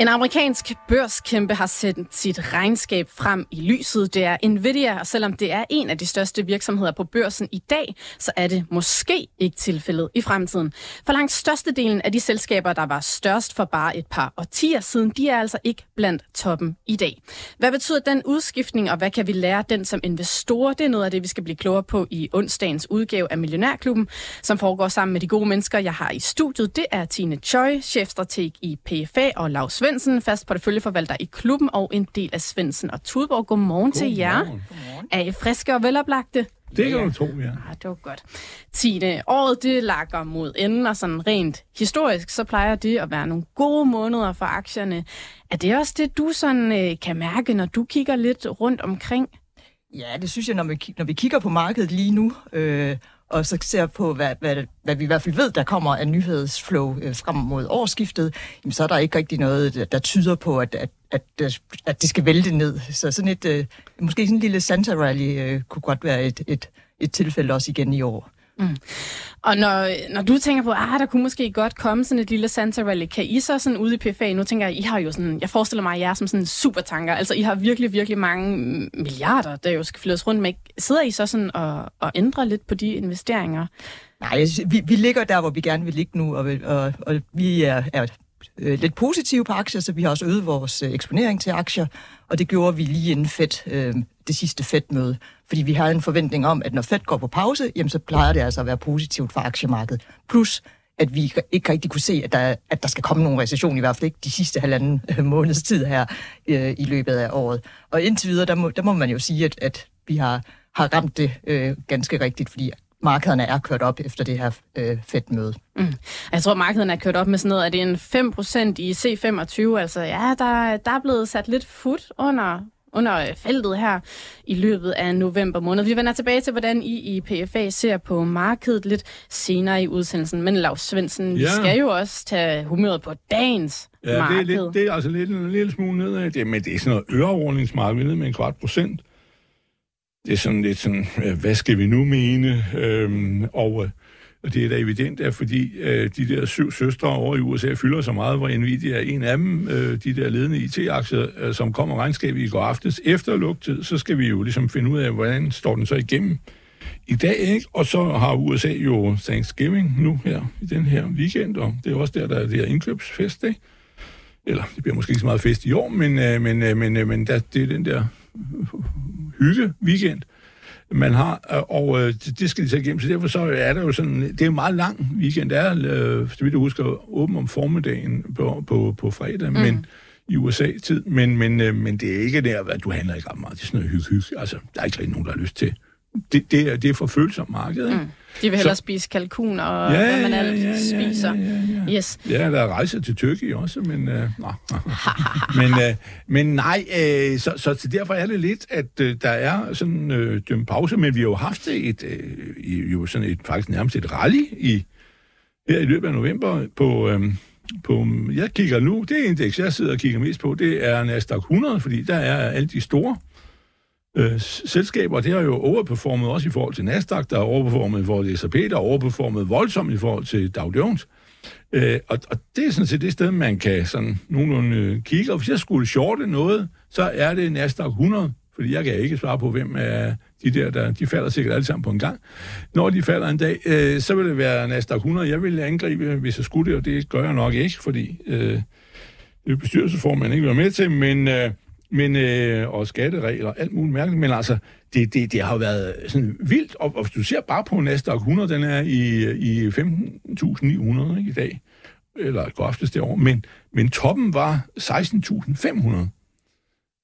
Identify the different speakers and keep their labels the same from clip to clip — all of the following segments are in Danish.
Speaker 1: En amerikansk børskæmpe har sendt sit regnskab frem i lyset. Det er Nvidia, og selvom det er en af de største virksomheder på børsen i dag, så er det måske ikke tilfældet i fremtiden. For langt størstedelen af de selskaber, der var størst for bare et par årtier siden, de er altså ikke blandt toppen i dag. Hvad betyder den udskiftning, og hvad kan vi lære den som investor? Det er noget af det, vi skal blive klogere på i onsdagens udgave af Millionærklubben, som foregår sammen med de gode mennesker, jeg har i studiet. Det er Tine Choi, chefstrateg i PFA, og Lars Svendsen, fast porteføljeforvalter i klubben, og en del af Svendsen og Tudborg. Godmorgen, til jer. Er I friske og veloplagte?
Speaker 2: Det kan du tro, ja.
Speaker 1: Ah, det var godt. Tine, året det lakker mod enden, og sådan rent historisk, så plejer det at være nogle gode måneder for aktierne. Er det også det, du sådan øh, kan mærke, når du kigger lidt rundt omkring?
Speaker 3: Ja, det synes jeg, når vi, når vi kigger på markedet lige nu, øh, og så ser på, hvad, hvad, hvad vi i hvert fald ved, der kommer af nyhedsflow øh, frem mod årsskiftet, jamen, så er der ikke rigtig noget, der, der tyder på, at, at, at, øh, at det skal vælte ned. Så sådan et, øh, måske sådan en lille Santa Rally øh, kunne godt være et, et, et tilfælde også igen i år. Mm.
Speaker 1: Og når, når du tænker på, at ah, der kunne måske godt komme sådan et lille Santa Rally, kan I så sådan ude i PFA, nu tænker jeg, I har jo sådan, jeg forestiller mig, at som sådan supertanker, altså I har virkelig, virkelig mange milliarder, der jo skal flyttes rundt med. Sidder I så sådan og, og ændrer lidt på de investeringer?
Speaker 3: Nej, vi, vi ligger der, hvor vi gerne vil ligge nu, og, og, og vi er, er øh, lidt positive på aktier, så vi har også øget vores øh, eksponering til aktier, og det gjorde vi lige inden Fed, øh, det sidste Fed-møde, fordi vi havde en forventning om, at når Fed går på pause, jamen så plejer det altså at være positivt for aktiemarkedet. Plus, at vi ikke rigtig kunne se, at der, at der skal komme nogen recession, i hvert fald ikke de sidste halvanden øh, måneds tid her øh, i løbet af året. Og indtil videre, der må, der må man jo sige, at, at vi har, har ramt det øh, ganske rigtigt, fordi markederne er kørt op efter det her øh, fedt-møde. Mm.
Speaker 1: Jeg tror, markederne er kørt op med sådan noget, at det er en 5% i C25. Altså ja, der, der er blevet sat lidt fod under under feltet her i løbet af november måned. Vi vender tilbage til, hvordan I i PFA ser på markedet lidt senere i udsendelsen. Men Lars Svendsen, ja. vi skal jo også tage humøret på dagens
Speaker 2: ja,
Speaker 1: marked.
Speaker 2: Det er, lidt, det er altså lidt, en lille smule nedad. Det, men det er sådan noget øreordningsmarked, ned med en kvart procent det er sådan lidt sådan, øh, hvad skal vi nu mene? Øhm, og, øh, og det er da evident, at fordi øh, de der syv søstre over i USA fylder så meget, hvor Nvidia er en af dem, øh, de der ledende IT-aktier, øh, som kommer regnskabet i går aftes efter lugtid, så skal vi jo ligesom finde ud af, hvordan står den så igennem i dag, ikke? Og så har USA jo Thanksgiving nu her i den her weekend, og det er også der, der er det her indkøbsfest, ikke? Eller det bliver måske ikke så meget fest i år, men, øh, men, øh, men, øh, men der, det er den der hygge weekend, man har, og øh, det skal de tage igennem. Så derfor så er der jo sådan, det er en meget lang weekend. Det er, øh, så vidt jeg husker, åben om formiddagen på, på, på fredag, mm. men i USA-tid, men, men, øh, men det er ikke der, at du handler ikke ret meget. Det er sådan noget hygge-hygge. Altså, der er ikke rigtig nogen, der har lyst til. Det, det, er, det er for følsomt marked, ikke? Mm.
Speaker 1: De vil hellere så, spise kalkun og ja, hvad man ja, alt ja, spiser. Ja, ja, ja. Yes.
Speaker 2: ja, der er rejser til Tyrkiet også, men, øh, nå. men, øh, men nej, øh, så, så derfor er det lidt, at øh, der er sådan øh, en pause, men vi har jo haft et, øh, jo sådan et, faktisk nærmest et rally i, her i løbet af november på... Øh, på, jeg kigger nu, det indeks, jeg sidder og kigger mest på, det er Nasdaq 100, fordi der er alle de store øh, selskaber, det har jo overperformet også i forhold til Nasdaq, der har overperformet i forhold til S&P, der har overperformet voldsomt i forhold til Dow Jones. Øh, og, og det er sådan set det sted, man kan sådan nogenlunde øh, kigge. Og hvis jeg skulle shorte noget, så er det Nasdaq 100, fordi jeg kan ikke svare på, hvem er de der, der de falder sikkert alle sammen på en gang. Når de falder en dag, øh, så vil det være Nasdaq 100. Jeg vil angribe, hvis jeg skulle det, og det gør jeg nok ikke, fordi øh, det ikke være med til, men... Øh, men, øh, og skatteregler, alt muligt mærkeligt, men altså, det, det, det har jo været sådan vildt, og, og hvis du ser bare på Nasdaq 100, den er i, i 15.900 i dag, eller går aftes det år, men, men toppen var 16.500.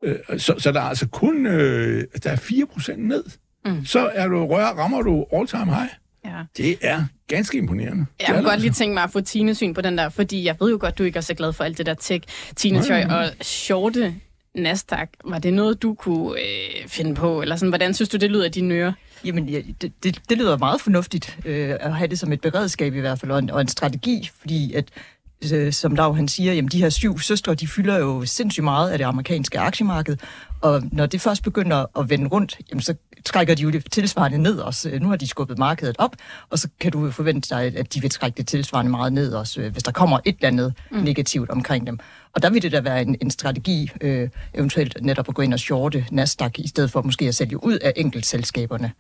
Speaker 2: Øh, så, så der er altså kun, øh, der er 4% ned. Mm. Så er du rør, rammer du all time high. Ja. Det er ganske imponerende.
Speaker 1: Jeg kunne godt altså. lige tænke mig at få Tine syn på den der, fordi jeg ved jo godt, du ikke er så glad for alt det der tech, Tøj, og shorte Nasdaq. Var det noget, du kunne øh, finde på? Eller sådan, hvordan synes du, det lyder i dine ører?
Speaker 3: Jamen, ja, det, det, det lyder meget fornuftigt øh, at have det som et beredskab i hvert fald, og en, og en strategi, fordi at øh, som Lav han siger, jamen de her syv søstre, de fylder jo sindssygt meget af det amerikanske aktiemarked, og når det først begynder at vende rundt, jamen så trækker de jo det tilsvarende ned også. Nu har de skubbet markedet op, og så kan du forvente dig, at de vil trække det tilsvarende meget ned også, øh, hvis der kommer et eller andet mm. negativt omkring dem. Og der vil det da være en, en strategi, øh, eventuelt netop at gå ind og shorte Nasdaq, i stedet for måske at sælge ud af enkeltselskaberne,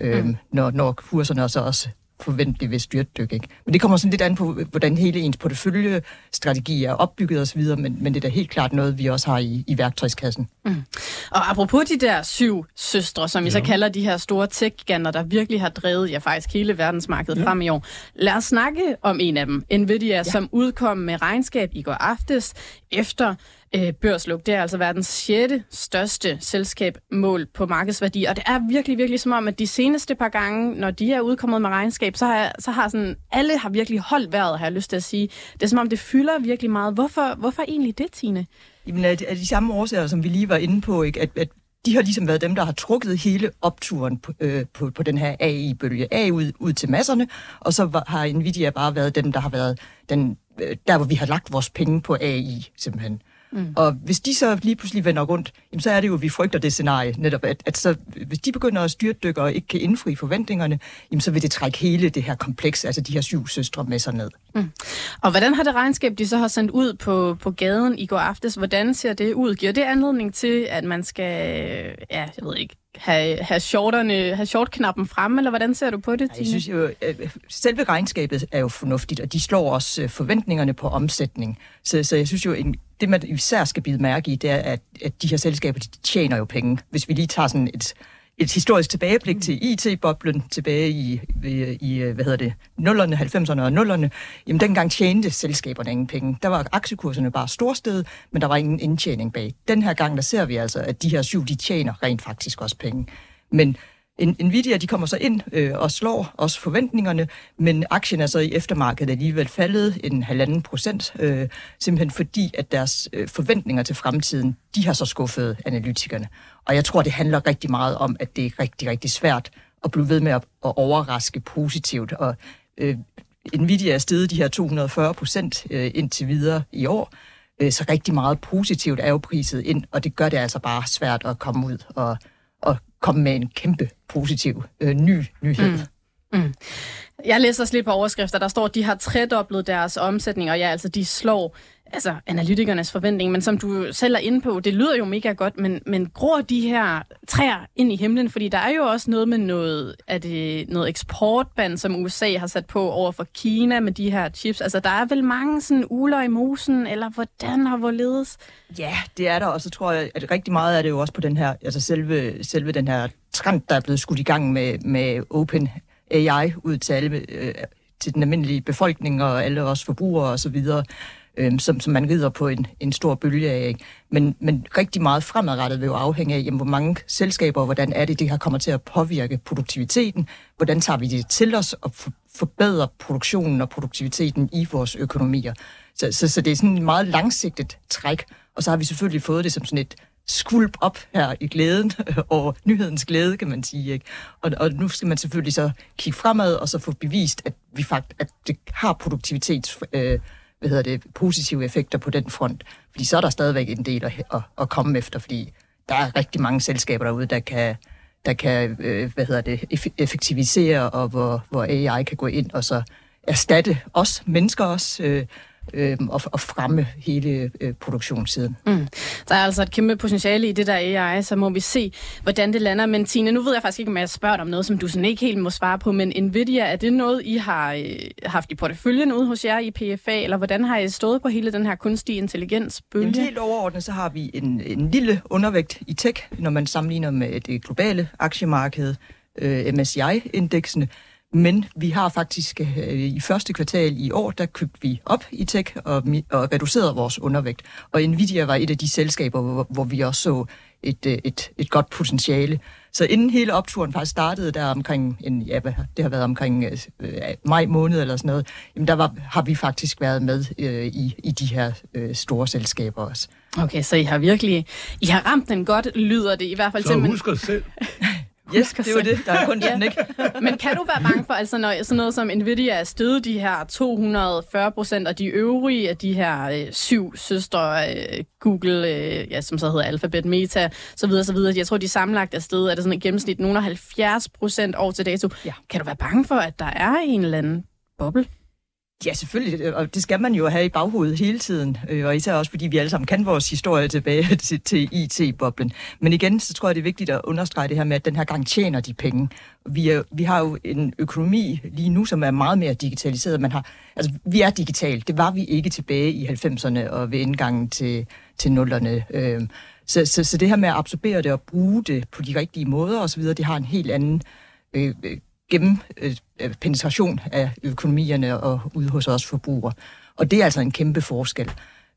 Speaker 3: øh, mm. når, når kurserne så også forventeligt ved styrtdyk. Ikke? Men det kommer sådan lidt an på, hvordan hele ens porteføljestrategi er opbygget osv., men, men det er da helt klart noget, vi også har i, i værktøjskassen. Mm.
Speaker 1: Og apropos de der syv søstre, som vi ja. så kalder de her store tech-giganter, der virkelig har drevet ja, faktisk hele verdensmarkedet ja. frem i år. Lad os snakke om en af dem, Nvidia, ja. som udkom med regnskab i går aftes efter øh, børsluk. Det er altså verdens sjette største selskab mål på markedsværdi, og det er virkelig, virkelig som om, at de seneste par gange, når de er udkommet med regnskab, så har, så har sådan, alle har virkelig holdt vejret, har jeg lyst til at sige. Det er som om, det fylder virkelig meget. Hvorfor, hvorfor egentlig det, Tine?
Speaker 3: Jamen, er de, er de samme årsager, som vi lige var inde på, ikke? At, at de har ligesom været dem, der har trukket hele opturen på, øh, på, på den her AI-bølge af ud, ud til masserne, og så var, har Nvidia bare været dem, der har været den, øh, der, hvor vi har lagt vores penge på AI, simpelthen. Mm. Og hvis de så lige pludselig vender rundt, jamen så er det jo, at vi frygter det scenarie, netop at, at så, hvis de begynder at styrtdykke og ikke kan indfri forventningerne, jamen så vil det trække hele det her kompleks, altså de her syv søstre med sig ned. Mm.
Speaker 1: Og hvordan har det regnskab, de så har sendt ud på, på gaden i går aftes, hvordan ser det ud? Giver det anledning til, at man skal, ja, jeg ved ikke, have, have, shorterne, have shortknappen frem, eller hvordan ser du på det, Tine?
Speaker 3: Jeg synes jo, selve regnskabet er jo fornuftigt, og de slår også øh, forventningerne på omsætning. Så, så jeg synes jo, en, det man især skal bide mærke i, det er, at, at de her selskaber, de tjener jo penge. Hvis vi lige tager sådan et, et historisk tilbageblik til IT-boblen tilbage i, i, i hvad hedder det, 0'erne, 90'erne og 0'erne, jamen dengang tjente selskaberne ingen penge. Der var aktiekurserne bare storsted, men der var ingen indtjening bag. Den her gang, der ser vi altså, at de her syv, de tjener rent faktisk også penge. Men Nvidia de kommer så ind øh, og slår også forventningerne, men aktien er så i eftermarkedet alligevel faldet en halvanden procent, øh, simpelthen fordi, at deres øh, forventninger til fremtiden, de har så skuffet analytikerne. Og jeg tror, det handler rigtig meget om, at det er rigtig, rigtig svært at blive ved med at, at overraske positivt. Og øh, Nvidia er steget de her 240 procent øh, indtil videre i år, øh, så rigtig meget positivt er jo priset ind, og det gør det altså bare svært at komme ud og komme med en kæmpe positiv øh, ny nyhed. Mm. Mm.
Speaker 1: Jeg læser også lidt på overskrifter, der står, at de har tredoblet deres omsætning, og ja, altså de slår altså, analytikernes forventning, men som du selv er inde på, det lyder jo mega godt, men, men gror de her træer ind i himlen? Fordi der er jo også noget med noget, er det noget eksportband, som USA har sat på over for Kina med de her chips. Altså, der er vel mange sådan uler i mosen, eller hvordan og hvorledes?
Speaker 3: Ja, det er der, og så tror jeg, at rigtig meget er det jo også på den her, altså selve, selve den her trend, der er blevet skudt i gang med, med Open AI ud til alle, øh, til den almindelige befolkning og alle os forbrugere og så videre øh, som, som man rider på en, en stor bølge af. Ikke? Men, men rigtig meget fremadrettet vil jo afhænge af, jamen, hvor mange selskaber, og hvordan er det, det her kommer til at påvirke produktiviteten, hvordan tager vi det til os og for, forbedrer produktionen og produktiviteten i vores økonomier. Så, så, så det er sådan et meget langsigtet træk, og så har vi selvfølgelig fået det som sådan et skvulp op her i glæden, og nyhedens glæde, kan man sige. Ikke? Og, og nu skal man selvfølgelig så kigge fremad, og så få bevist, at vi faktisk at det har produktivitets... Øh, hvad hedder det, positive effekter på den front. Fordi så er der stadigvæk en del at, at, at komme efter, fordi der er rigtig mange selskaber derude, der kan, der kan øh, hvad hedder det, effektivisere, og hvor, hvor AI kan gå ind og så erstatte os, mennesker også, øh, øh, og, og fremme hele øh, produktionssiden. Mm.
Speaker 1: Der er altså et kæmpe potentiale i det der AI, så må vi se, hvordan det lander. Men Tine, nu ved jeg faktisk ikke, om jeg spørger om noget, som du sådan ikke helt må svare på, men Nvidia, er det noget, I har øh, haft i porteføljen ude hos jer i PFA, eller hvordan har I stået på hele den her kunstige intelligens bølge?
Speaker 3: Jamen, helt overordnet, så har vi en, en lille undervægt i tech, når man sammenligner med det globale aktiemarked, øh, MSCI-indeksene. Men vi har faktisk øh, i første kvartal i år, der købte vi op i tech og, og reducerede vores undervægt. Og Nvidia var et af de selskaber, hvor, hvor vi også så et, øh, et, et godt potentiale. Så inden hele opturen faktisk startede der omkring, en, ja, det har været omkring øh, maj måned eller sådan noget, jamen der var, har vi faktisk været med øh, i, i de her øh, store selskaber også.
Speaker 1: Okay, så I har virkelig, I har ramt den godt, lyder det i hvert fald
Speaker 2: Så
Speaker 1: til. men-
Speaker 2: husk os selv.
Speaker 3: Yes, det var det. Der er kun den, ikke?
Speaker 1: Men kan du være bange for, altså når sådan noget som Nvidia er steget de her 240 procent, og de øvrige af de her øh, syv søstre, øh, Google, øh, ja, som så hedder Alphabet, Meta, så videre, så videre. Jeg tror, de sammenlagt er steget, er det sådan et gennemsnit nogen af 70 procent år til dato.
Speaker 3: Ja.
Speaker 1: Kan du være bange for, at der er en eller anden boble?
Speaker 3: Ja, selvfølgelig, og det skal man jo have i baghovedet hele tiden, øh, og især også fordi vi alle sammen kan vores historie tilbage til, til IT-boblen. Men igen, så tror jeg, det er vigtigt at understrege det her med, at den her gang tjener de penge. Vi, er, vi har jo en økonomi lige nu, som er meget mere digitaliseret. Man har, altså, vi er digitalt. Det var vi ikke tilbage i 90'erne og ved indgangen til, til nullerne. Øh, så, så, så det her med at absorbere det og bruge det på de rigtige måder osv., det har en helt anden øh, øh gennem øh, Øh, penetration af økonomierne og ude hos os forbrugere. Og det er altså en kæmpe forskel.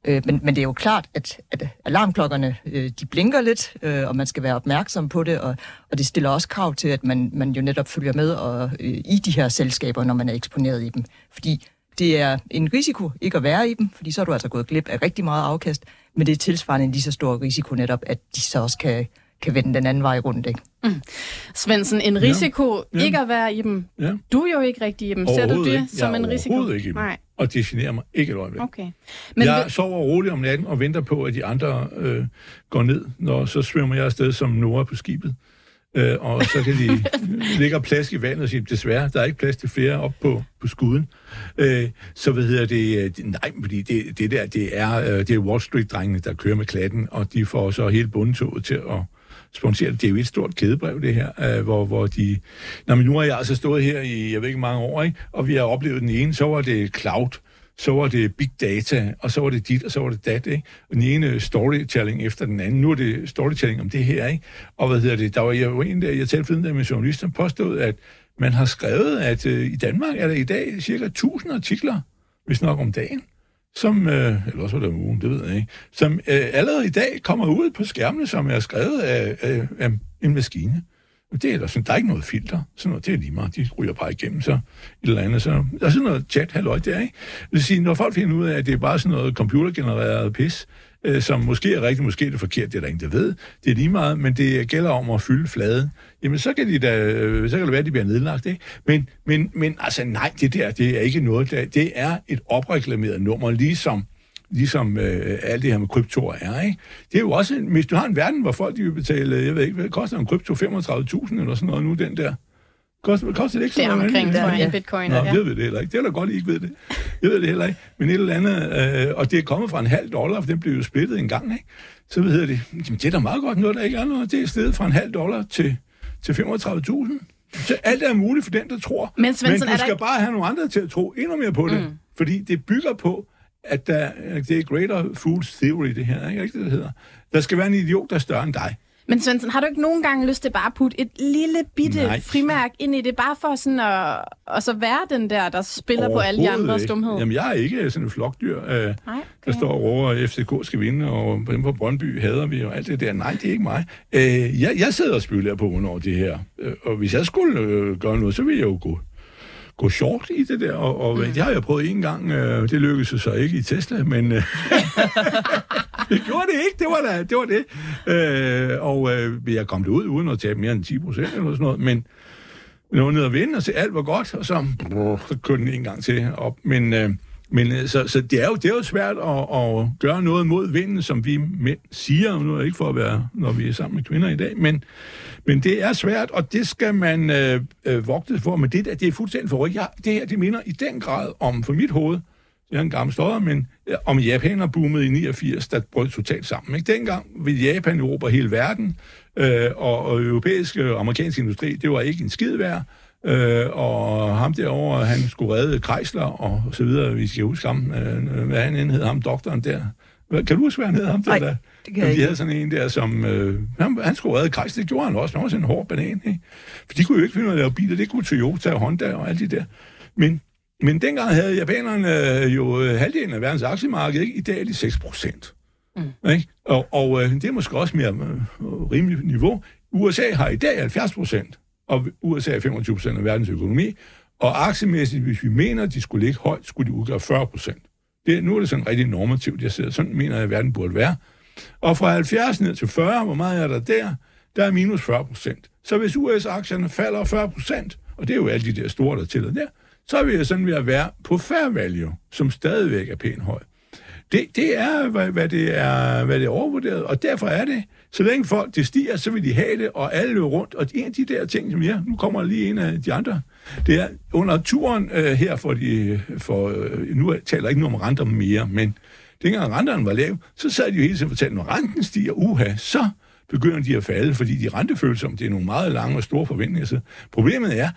Speaker 3: Øh, men, men det er jo klart, at, at alarmklokkerne øh, de blinker lidt, øh, og man skal være opmærksom på det, og, og det stiller også krav til, at man, man jo netop følger med og, øh, i de her selskaber, når man er eksponeret i dem. Fordi det er en risiko ikke at være i dem, fordi så er du altså gået glip af rigtig meget afkast, men det er tilsvarende en lige så stor risiko netop, at de så også kan, kan vende den anden vej rundt. Ikke?
Speaker 1: Svendsen, en risiko
Speaker 2: Ja.
Speaker 1: ikke at være i dem.
Speaker 2: Ja.
Speaker 1: Du er jo ikke rigtig i dem. Ser du det
Speaker 2: ikke.
Speaker 1: som
Speaker 2: jeg
Speaker 1: en
Speaker 2: er
Speaker 1: risiko?
Speaker 2: ikke i dem.
Speaker 1: Nej,
Speaker 2: Og det generer mig ikke et øjeblik.
Speaker 1: okay.
Speaker 2: Men jeg
Speaker 1: vi-
Speaker 2: sover roligt om natten og venter på, at de andre øh, går ned, når så svømmer jeg afsted som Nora på skibet. Øh, og så kan de ligge og plaske i vandet og sige, desværre, der er ikke plads til flere op på, på skuden. Øh, så hvad hedder det? øh, Nej, fordi det, det der, det er, øh, det er Wall Street-drengene, der kører med klatten, og de får så hele bundtoget til at sponsere det. Det er jo et stort kædebrev, det her, øh, hvor, hvor de... Nå, men nu har jeg altså stået her i, jeg ved ikke, mange år, ikke? og vi har oplevet den ene, så var det cloud, så var det big data, og så var det dit, og så var det dat, ikke? Og den ene storytelling efter den anden. Nu er det storytelling om det her, ikke? Og hvad hedder det? Der var jeg en der, jeg talte forleden der med som påstod, at man har skrevet, at øh, i Danmark er der i dag cirka 1000 artikler, hvis nok om dagen, som, øh, eller også var det om ugen, det ved jeg ikke, som øh, allerede i dag kommer ud på skærmene, som er skrevet af, af, af en maskine. Og det er der, sådan, der er ikke noget filter. Sådan noget, det er lige meget. De ryger bare igennem, så et eller andet. Så, der er sådan noget chat, halløj, der, ikke? Det vil sige, når folk finder ud af, at det er bare sådan noget computergenereret pis, øh, som måske er rigtigt, måske er det forkert, det er der ingen, der ved. Det er lige meget, men det gælder om at fylde flade. Jamen, så kan, de da, øh, så kan det være, at de bliver nedlagt, ikke? Men, men, men altså, nej, det der, det er ikke noget, der, det er et opreklameret nummer, ligesom ligesom øh, alt det her med kryptoer er, ikke? Det er jo også, hvis du har en verden, hvor folk de vil betale, jeg ved ikke, hvad koster en krypto? 35.000 eller sådan noget nu, den der. Koster, koster det ikke
Speaker 1: det er
Speaker 2: sådan noget?
Speaker 1: omkring, tror jeg,
Speaker 3: Ja.
Speaker 1: bitcoin.
Speaker 2: Nå,
Speaker 1: er,
Speaker 2: ja. jeg ved det heller ikke. Det er da godt, I ikke ved det. Jeg ved det heller ikke. Men et eller andet, øh, og det er kommet fra en halv dollar, for den blev jo splittet en gang, ikke? Så hvad hedder det? Jamen, det er da meget godt noget, der ikke er noget. Det er stedet fra en halv dollar til, til 35.000. Så alt er muligt for den, der tror.
Speaker 1: Men Svensson,
Speaker 2: Men
Speaker 1: er
Speaker 2: du skal
Speaker 1: ikke-
Speaker 2: bare have nogle andre til at tro endnu mere på det. Mm. Fordi det bygger på, at der, det er greater fools theory, det her. Ikke rigtigt, det hedder? Der skal være en idiot, der er større end dig.
Speaker 1: Men Svendsen, har du ikke nogen gange lyst til bare at putte et lille bitte
Speaker 2: Nej.
Speaker 1: frimærk ind i det, bare for sådan at, og så være den der, der spiller på alle de andres dumhed?
Speaker 2: Jamen, jeg er ikke sådan en flokdyr. Øh,
Speaker 1: Nej,
Speaker 2: Der
Speaker 1: okay.
Speaker 2: står og råber, at FCK skal vinde, og dem på Brøndby hader vi, og alt det der. Nej, det er ikke mig. Øh, jeg, jeg sidder og spiller på, hvornår det her. Øh, og hvis jeg skulle øh, gøre noget, så ville jeg jo gå, gå short i det der. Og, og mm. det har jeg prøvet en gang. Øh, det lykkedes så ikke i Tesla, men... Øh, det gjorde det ikke, det var, da, det, var det. Øh, og øh, jeg kom det ud uden at tabe mere end 10 procent eller sådan noget, men jeg var nede og vinde og se, alt var godt, og så, brrr, så kørte den en gang til op. Men, øh, men øh, så, så det, er jo, det er jo svært at, at gøre noget mod vinden, som vi mænd siger, nu er det ikke for at være, når vi er sammen med kvinder i dag, men, men det er svært, og det skal man øh, øh, vogte for, men det, der, det er fuldstændig for jeg, Det her, det minder i den grad om, for mit hoved, jeg er en gammel stodder, men øh, om Japaner boomet i 89, der brød totalt sammen. Ikke? Dengang ville Japan erobre hele verden, øh, og, og europæiske og øh, amerikansk industri, det var ikke en skid værd. Øh, og ham derovre, han skulle redde Chrysler og så videre. Vi skal huske ham, øh, hvad han end hed, ham doktoren der. Hvad- Kan du huske, hvad han hed, ham der?
Speaker 3: Nej,
Speaker 2: der?
Speaker 3: det kan jeg
Speaker 2: de havde sådan en der, som... Øh, han, han skulle redde Chrysler, det gjorde han også. Han var sådan en hård banan, ikke? For de kunne jo ikke finde ud af at lave biler. Det kunne Toyota og Honda og alt det der. Men, men dengang havde japanerne øh, jo øh, halvdelen af verdens aktiemarked, ikke? I dag er de 6 procent. Mm. Ikke? Og, og øh, det er måske også mere øh, rimeligt niveau. USA har i dag 70 procent, og USA er 25 procent af verdens økonomi, og aktiemæssigt, hvis vi mener, at de skulle ligge højt, skulle de udgøre 40 procent. Det, nu er det sådan rigtig normativt, jeg sidder. Sådan mener jeg, at verden burde være. Og fra 70 ned til 40, hvor meget er der der? Der er minus 40 procent. Så hvis US-aktierne falder 40 procent, og det er jo alle de der store, der tæller der, så er vi sådan ved at være på fair value, som stadigvæk er pænt høj. Det, det er, hvad, hvad, det er, hvad det er overvurderet, og derfor er det, så længe folk det stiger, så vil de have det, og alle løber rundt. Og en af de der ting, som jeg, nu kommer lige en af de andre, det er under turen øh, her for de, for, øh, nu taler jeg ikke nu om renter mere, men dengang renterne var lav, så sad de jo hele tiden og fortalte, når renten stiger, uha, så begynder de at falde, fordi de rentefølsomme, det er nogle meget lange og store forventninger. Så problemet er,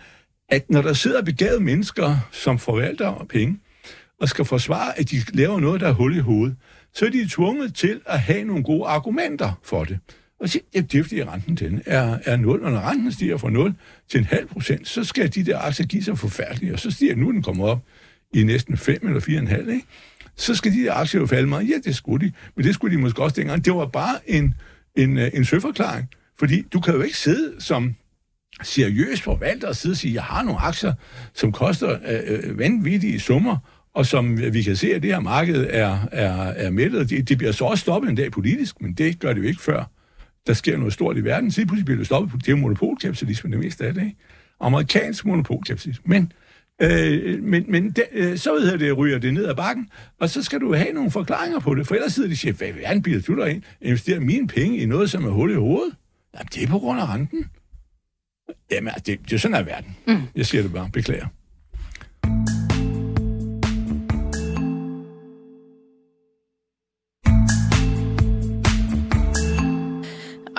Speaker 2: at når der sidder begavede mennesker, som forvalter penge, og skal forsvare, at de laver noget, der er hul i hovedet, så er de tvunget til at have nogle gode argumenter for det. Og sige, ja, det er fordi renten den er, er 0, og når renten stiger fra 0 til en halv procent, så skal de der aktier give sig forfærdeligt, og så stiger nu den kommer op i næsten 5 eller 4,5, ikke? så skal de der aktier jo falde meget. Ja, det skulle de, men det skulle de måske også dengang. Det var bare en, en, øh, en søforklaring, fordi du kan jo ikke sidde som seriøs forvalter og sidde og sige, jeg har nogle aktier, som koster øh, øh vanvittige summer, og som vi kan se, at det her marked er, er, er mættet. Det, det bliver så også stoppet en dag politisk, men det gør det jo ikke før. Der sker noget stort i verden. Så pludselig bliver det stoppet. Det er monopolkapitalisme, det meste af det. Ikke? Amerikansk monopolkapitalisme. Men, øh, men, men de, øh, så ved det, ryger det ned ad bakken, og så skal du have nogle forklaringer på det. For ellers sidder de og siger, hvad verden bliver du ind? Investerer mine penge i noget, som er hul i hovedet? Jamen, det er på grund af renten. Jamen, altså, det, det er sådan er verden. Mm. Jeg siger det bare. Beklager.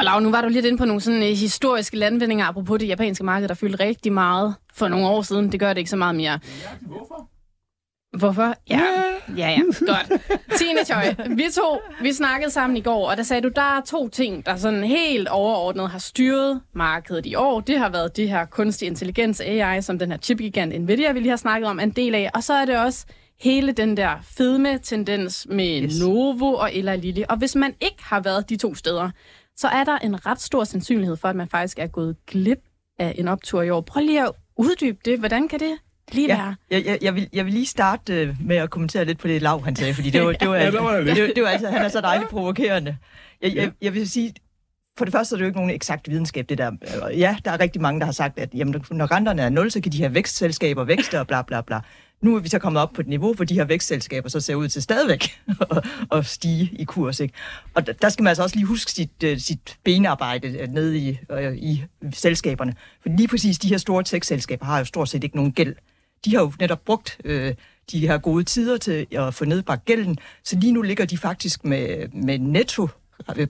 Speaker 1: Og Lav, nu var du lidt inde på nogle sådan uh, historiske landvindinger, apropos det japanske marked, der fyldte rigtig meget for nogle år siden. Det gør det ikke så meget mere.
Speaker 2: Hvorfor?
Speaker 1: Hvorfor? Ja, ja, ja. Godt. Tine Choi, vi to, vi snakkede sammen i går, og der sagde du, der er to ting, der sådan helt overordnet har styret markedet i år. Det har været det her kunstig intelligens, AI, som den her chipgigant Nvidia, vi lige har snakket om, en del af. Og så er det også hele den der fedme-tendens med yes. Novo og Ella Lilly. Og hvis man ikke har været de to steder, så er der en ret stor sandsynlighed for, at man faktisk er gået glip af en optur i år. Prøv lige at uddybe det. Hvordan kan det lige
Speaker 3: ja, være? Jeg, jeg, jeg, vil, jeg vil lige starte øh, med at kommentere lidt på det lav, han sagde, fordi det var, det var, ja, det var, det, det var altså, han er så dejligt provokerende. Jeg, jeg, jeg vil sige, for det første er det jo ikke nogen eksakt videnskab, det der. Ja, der er rigtig mange, der har sagt, at jamen, når renterne er nul, så kan de have vækstselskaber vækste og bla bla bla. Nu er vi så kommet op på et niveau, hvor de her vækstselskaber så ser ud til stadigvæk at stige i kurs. Ikke? Og der skal man altså også lige huske sit, øh, sit benarbejde øh, nede i, øh, i selskaberne. For lige præcis de her store tech-selskaber har jo stort set ikke nogen gæld. De har jo netop brugt øh, de her gode tider til at få nedbragt gælden, så lige nu ligger de faktisk med, med netto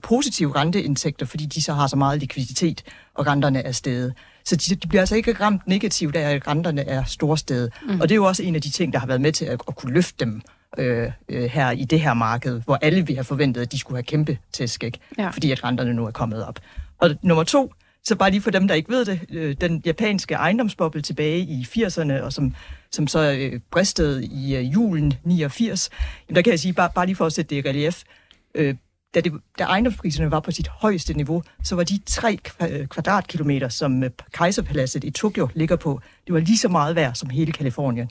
Speaker 3: positive renteindtægter, fordi de så har så meget likviditet, og renterne er steget. Så de, de bliver altså ikke ramt negativt af, at renterne er storstedet. Mm. Og det er jo også en af de ting, der har været med til at, at kunne løfte dem øh, øh, her i det her marked, hvor alle vi har forventet, at de skulle have kæmpe tæsk, ikke? Ja. fordi at renterne nu er kommet op. Og nummer to, så bare lige for dem, der ikke ved det, øh, den japanske ejendomsboble tilbage i 80'erne, og som, som så øh, bristede i øh, julen 89, jamen der kan jeg sige, bare, bare lige for at sætte det i relief, øh, da, det, da ejendomspriserne var på sit højeste niveau, så var de tre kvadratkilometer, som øh, Kejserpaladset i Tokyo ligger på, det var lige så meget værd som hele Kalifornien.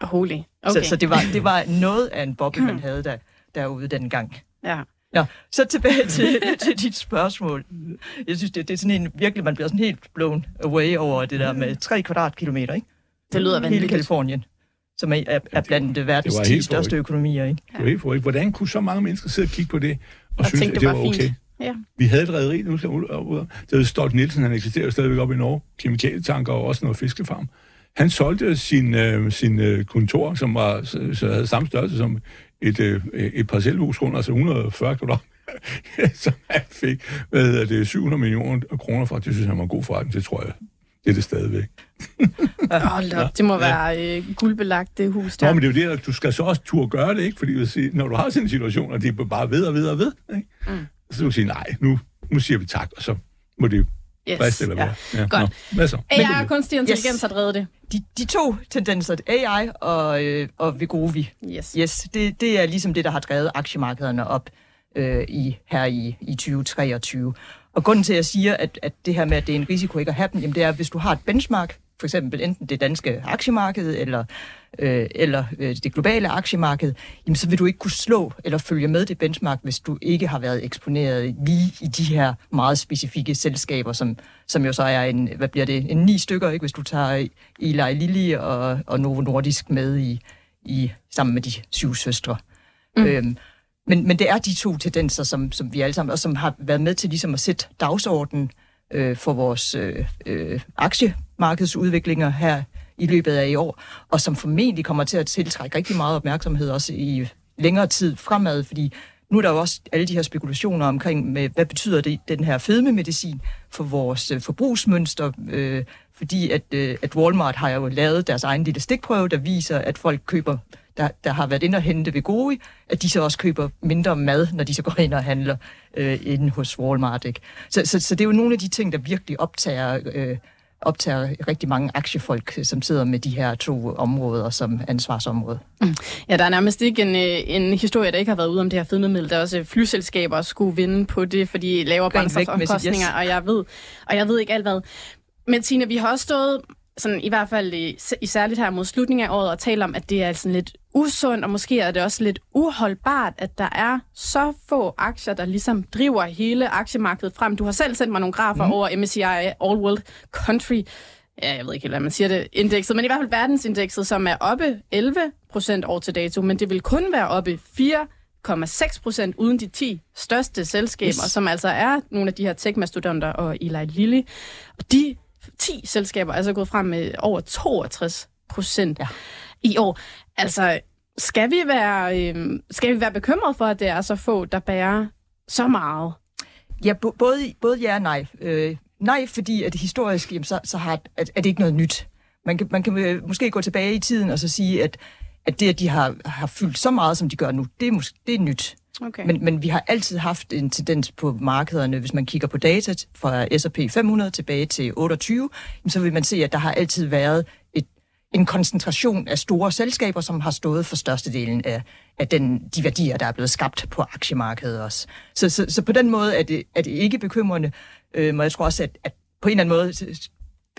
Speaker 1: Holy.
Speaker 3: Okay. Så, så det, var, det var noget af en boble, man havde der, derude dengang.
Speaker 1: Ja.
Speaker 3: Nå, så tilbage til, til dit spørgsmål. Jeg synes, det, det er sådan en, virkelig, man bliver sådan helt blown away over det der med 3 kvadratkilometer, ikke?
Speaker 1: Det lyder vanvittigt.
Speaker 3: Hele Kalifornien som er, er, er blandt det verdens 10 største økonomier. Ikke?
Speaker 2: Det var helt forrygt. Hvordan kunne så mange mennesker sidde og kigge på det og, og synes, tænkte, at det var, var okay? Ja. Vi havde et rederi, nu skal ud. Det var Stolt Nielsen, han eksisterer stadigvæk op i Norge. Kemikalietanker og også noget fiskefarm. Han solgte sin, øh, sin øh, kontor, som var, så, så havde samme størrelse som et, øh, et parcelhus rundt, altså 140 kvadrat som han fik hvad hedder det, 700 millioner kroner for. Det synes han var en god forretning, det tror jeg. Det er det stadigvæk.
Speaker 1: Hold ja. det må være øh, guldbelagt, det hus der.
Speaker 2: Nå, men det er jo det, at du skal så også turde gøre det, ikke? Fordi vil sige, når du har sådan en situation, og det er bare ved og ved og ved, ikke? Mm. så du sige, nej, nu, nu siger vi tak, og så må det Yes. Brist eller? Ja.
Speaker 1: Ja. Godt. Nå, hvad så? AI og kunstig intelligens yes. har drevet det.
Speaker 3: De, de to tendenser, AI og, øh, og Vigovi,
Speaker 1: yes.
Speaker 3: Yes, det, det er ligesom det, der har drevet aktiemarkederne op øh, i, her i, i 2023. Og grunden til, at jeg siger, at, at det her med, at det er en risiko ikke at have dem, jamen det er, hvis du har et benchmark, for eksempel enten det danske aktiemarked eller, øh, eller øh, det globale aktiemarked, jamen så vil du ikke kunne slå eller følge med det benchmark, hvis du ikke har været eksponeret lige i de her meget specifikke selskaber, som, som jo så er en, hvad bliver det, en ni stykker, ikke? hvis du tager Eli Lilly og, og Novo Nordisk med i, i sammen med de syv søstre. Mm. Øhm, men, men det er de to tendenser, som, som vi alle sammen, og som har været med til ligesom at sætte dagsordenen øh, for vores øh, øh, aktiemarkedsudviklinger her i løbet af i år, og som formentlig kommer til at tiltrække rigtig meget opmærksomhed også i længere tid fremad, fordi nu er der jo også alle de her spekulationer omkring, med, hvad betyder det, den her fedmemedicin for vores øh, forbrugsmønster, øh, fordi at, øh, at Walmart har jo lavet deres egen lille stikprøve, der viser, at folk køber der, der har været inde og hente ved gode, at de så også køber mindre mad, når de så går ind og handler øh, inde hos Walmart. Ikke? Så, så, så det er jo nogle af de ting, der virkelig optager, øh, optager rigtig mange aktiefolk, som sidder med de her to områder som ansvarsområde. Mm.
Speaker 1: Ja, der er nærmest ikke en, øh, en historie, der ikke har været ude om det her fedmemiddel. Der er også flyselskaber, der skulle vinde på det, fordi laver brændstofomkostninger, yes. og jeg ved, og jeg ved ikke alt hvad. Men Tina, vi har også stået sådan i hvert fald i, i særligt her mod slutningen af året, og tale om, at det er sådan lidt usundt, og måske er det også lidt uholdbart, at der er så få aktier, der ligesom driver hele aktiemarkedet frem. Du har selv sendt mig nogle grafer mm. over MSCI All World Country, ja, jeg ved ikke helt, hvad man siger det, indekset, men i hvert fald verdensindekset, som er oppe 11 procent år til dato, men det vil kun være oppe 4,6 procent uden de 10 største selskaber, yes. som altså er nogle af de her tech-mastodonter og Eli Lilly. Og de 10 selskaber er altså gået frem med over 62 procent ja. i år. Altså, skal vi, være, øh, skal vi være bekymret for, at det er så få, der bærer så meget?
Speaker 3: Ja, både, både ja og nej. Øh, nej, fordi at historisk, jamen, så, så har, at, er det ikke noget nyt. Man kan, man kan øh, måske gå tilbage i tiden og så sige, at, at det, at de har, har fyldt så meget, som de gør nu, det er, måske, det er nyt. Okay. Men, men vi har altid haft en tendens på markederne, hvis man kigger på data fra S&P 500 tilbage til 28, så vil man se, at der har altid været et, en koncentration af store selskaber, som har stået for størstedelen af, af den, de værdier, der er blevet skabt på aktiemarkedet også. Så, så, så på den måde er det, er det ikke bekymrende, øh, men jeg tror også, at, at på en eller anden måde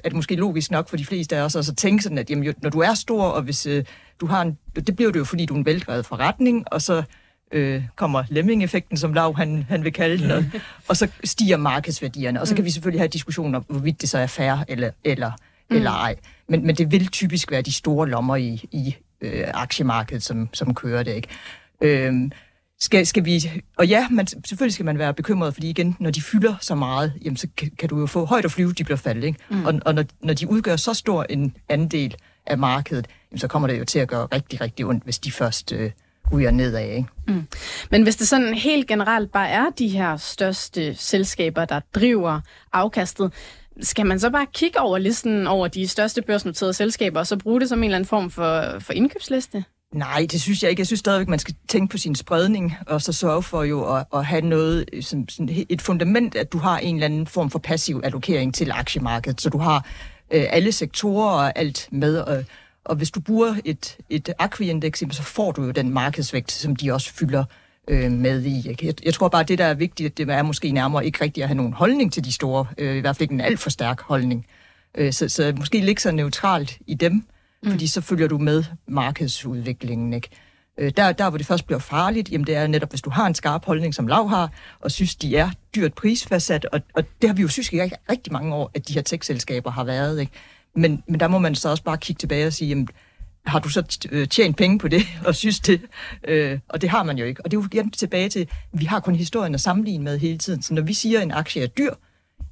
Speaker 3: er det måske logisk nok for de fleste af os at tænke sådan, at jamen, når du er stor, og hvis øh, du har en, det bliver det jo, fordi du er en veldrevet forretning, og så øh, kommer lemming-effekten, som Lav han, han vil kalde den, og, og så stiger markedsværdierne. Og så kan vi selvfølgelig have diskussioner om, hvorvidt det så er fair eller, eller, mm. eller ej. Men, men det vil typisk være de store lommer i, i øh, aktiemarkedet, som, som kører det. ikke. Øh, skal, skal vi, og ja, man, selvfølgelig skal man være bekymret, fordi igen, når de fylder så meget, jamen, så kan, kan du jo få højt og flyve, de bliver faldet. Ikke? Mm. Og, og når, når de udgør så stor en andel af markedet, jamen, så kommer det jo til at gøre rigtig, rigtig ondt, hvis de først øh, ryger nedad. Ikke? Mm.
Speaker 1: Men hvis det sådan helt generelt bare er de her største selskaber, der driver afkastet, skal man så bare kigge over listen over de største børsnoterede selskaber, og så bruge det som en eller anden form for, for indkøbsliste?
Speaker 3: Nej, det synes jeg ikke. Jeg synes stadigvæk, man skal tænke på sin spredning, og så sørge for jo at, at have noget, som, sådan et fundament, at du har en eller anden form for passiv allokering til aktiemarkedet, så du har øh, alle sektorer og alt med, og, og hvis du bruger et, et Acqui-indeks, så får du jo den markedsvægt, som de også fylder øh, med i. Jeg, jeg tror bare, det, der er vigtigt, det er måske nærmere ikke rigtigt at have nogen holdning til de store, øh, i hvert fald ikke en alt for stærk holdning. Øh, så, så måske ligge så neutralt i dem, mm. fordi så følger du med markedsudviklingen. Ikke? Øh, der, der, hvor det først bliver farligt, jamen det er netop, hvis du har en skarp holdning, som Lav har, og synes, de er dyrt prisfastsat, og, og det har vi jo synes i rigtig mange år, at de her tech-selskaber har været. Ikke? Men, men der må man så også bare kigge tilbage og sige, jamen, har du så øh, tjent penge på det, og synes det? Øh, og det har man jo ikke. Og det er jo igen tilbage til, at vi har kun historien at sammenligne med hele tiden. Så når vi siger, at en aktie er dyr,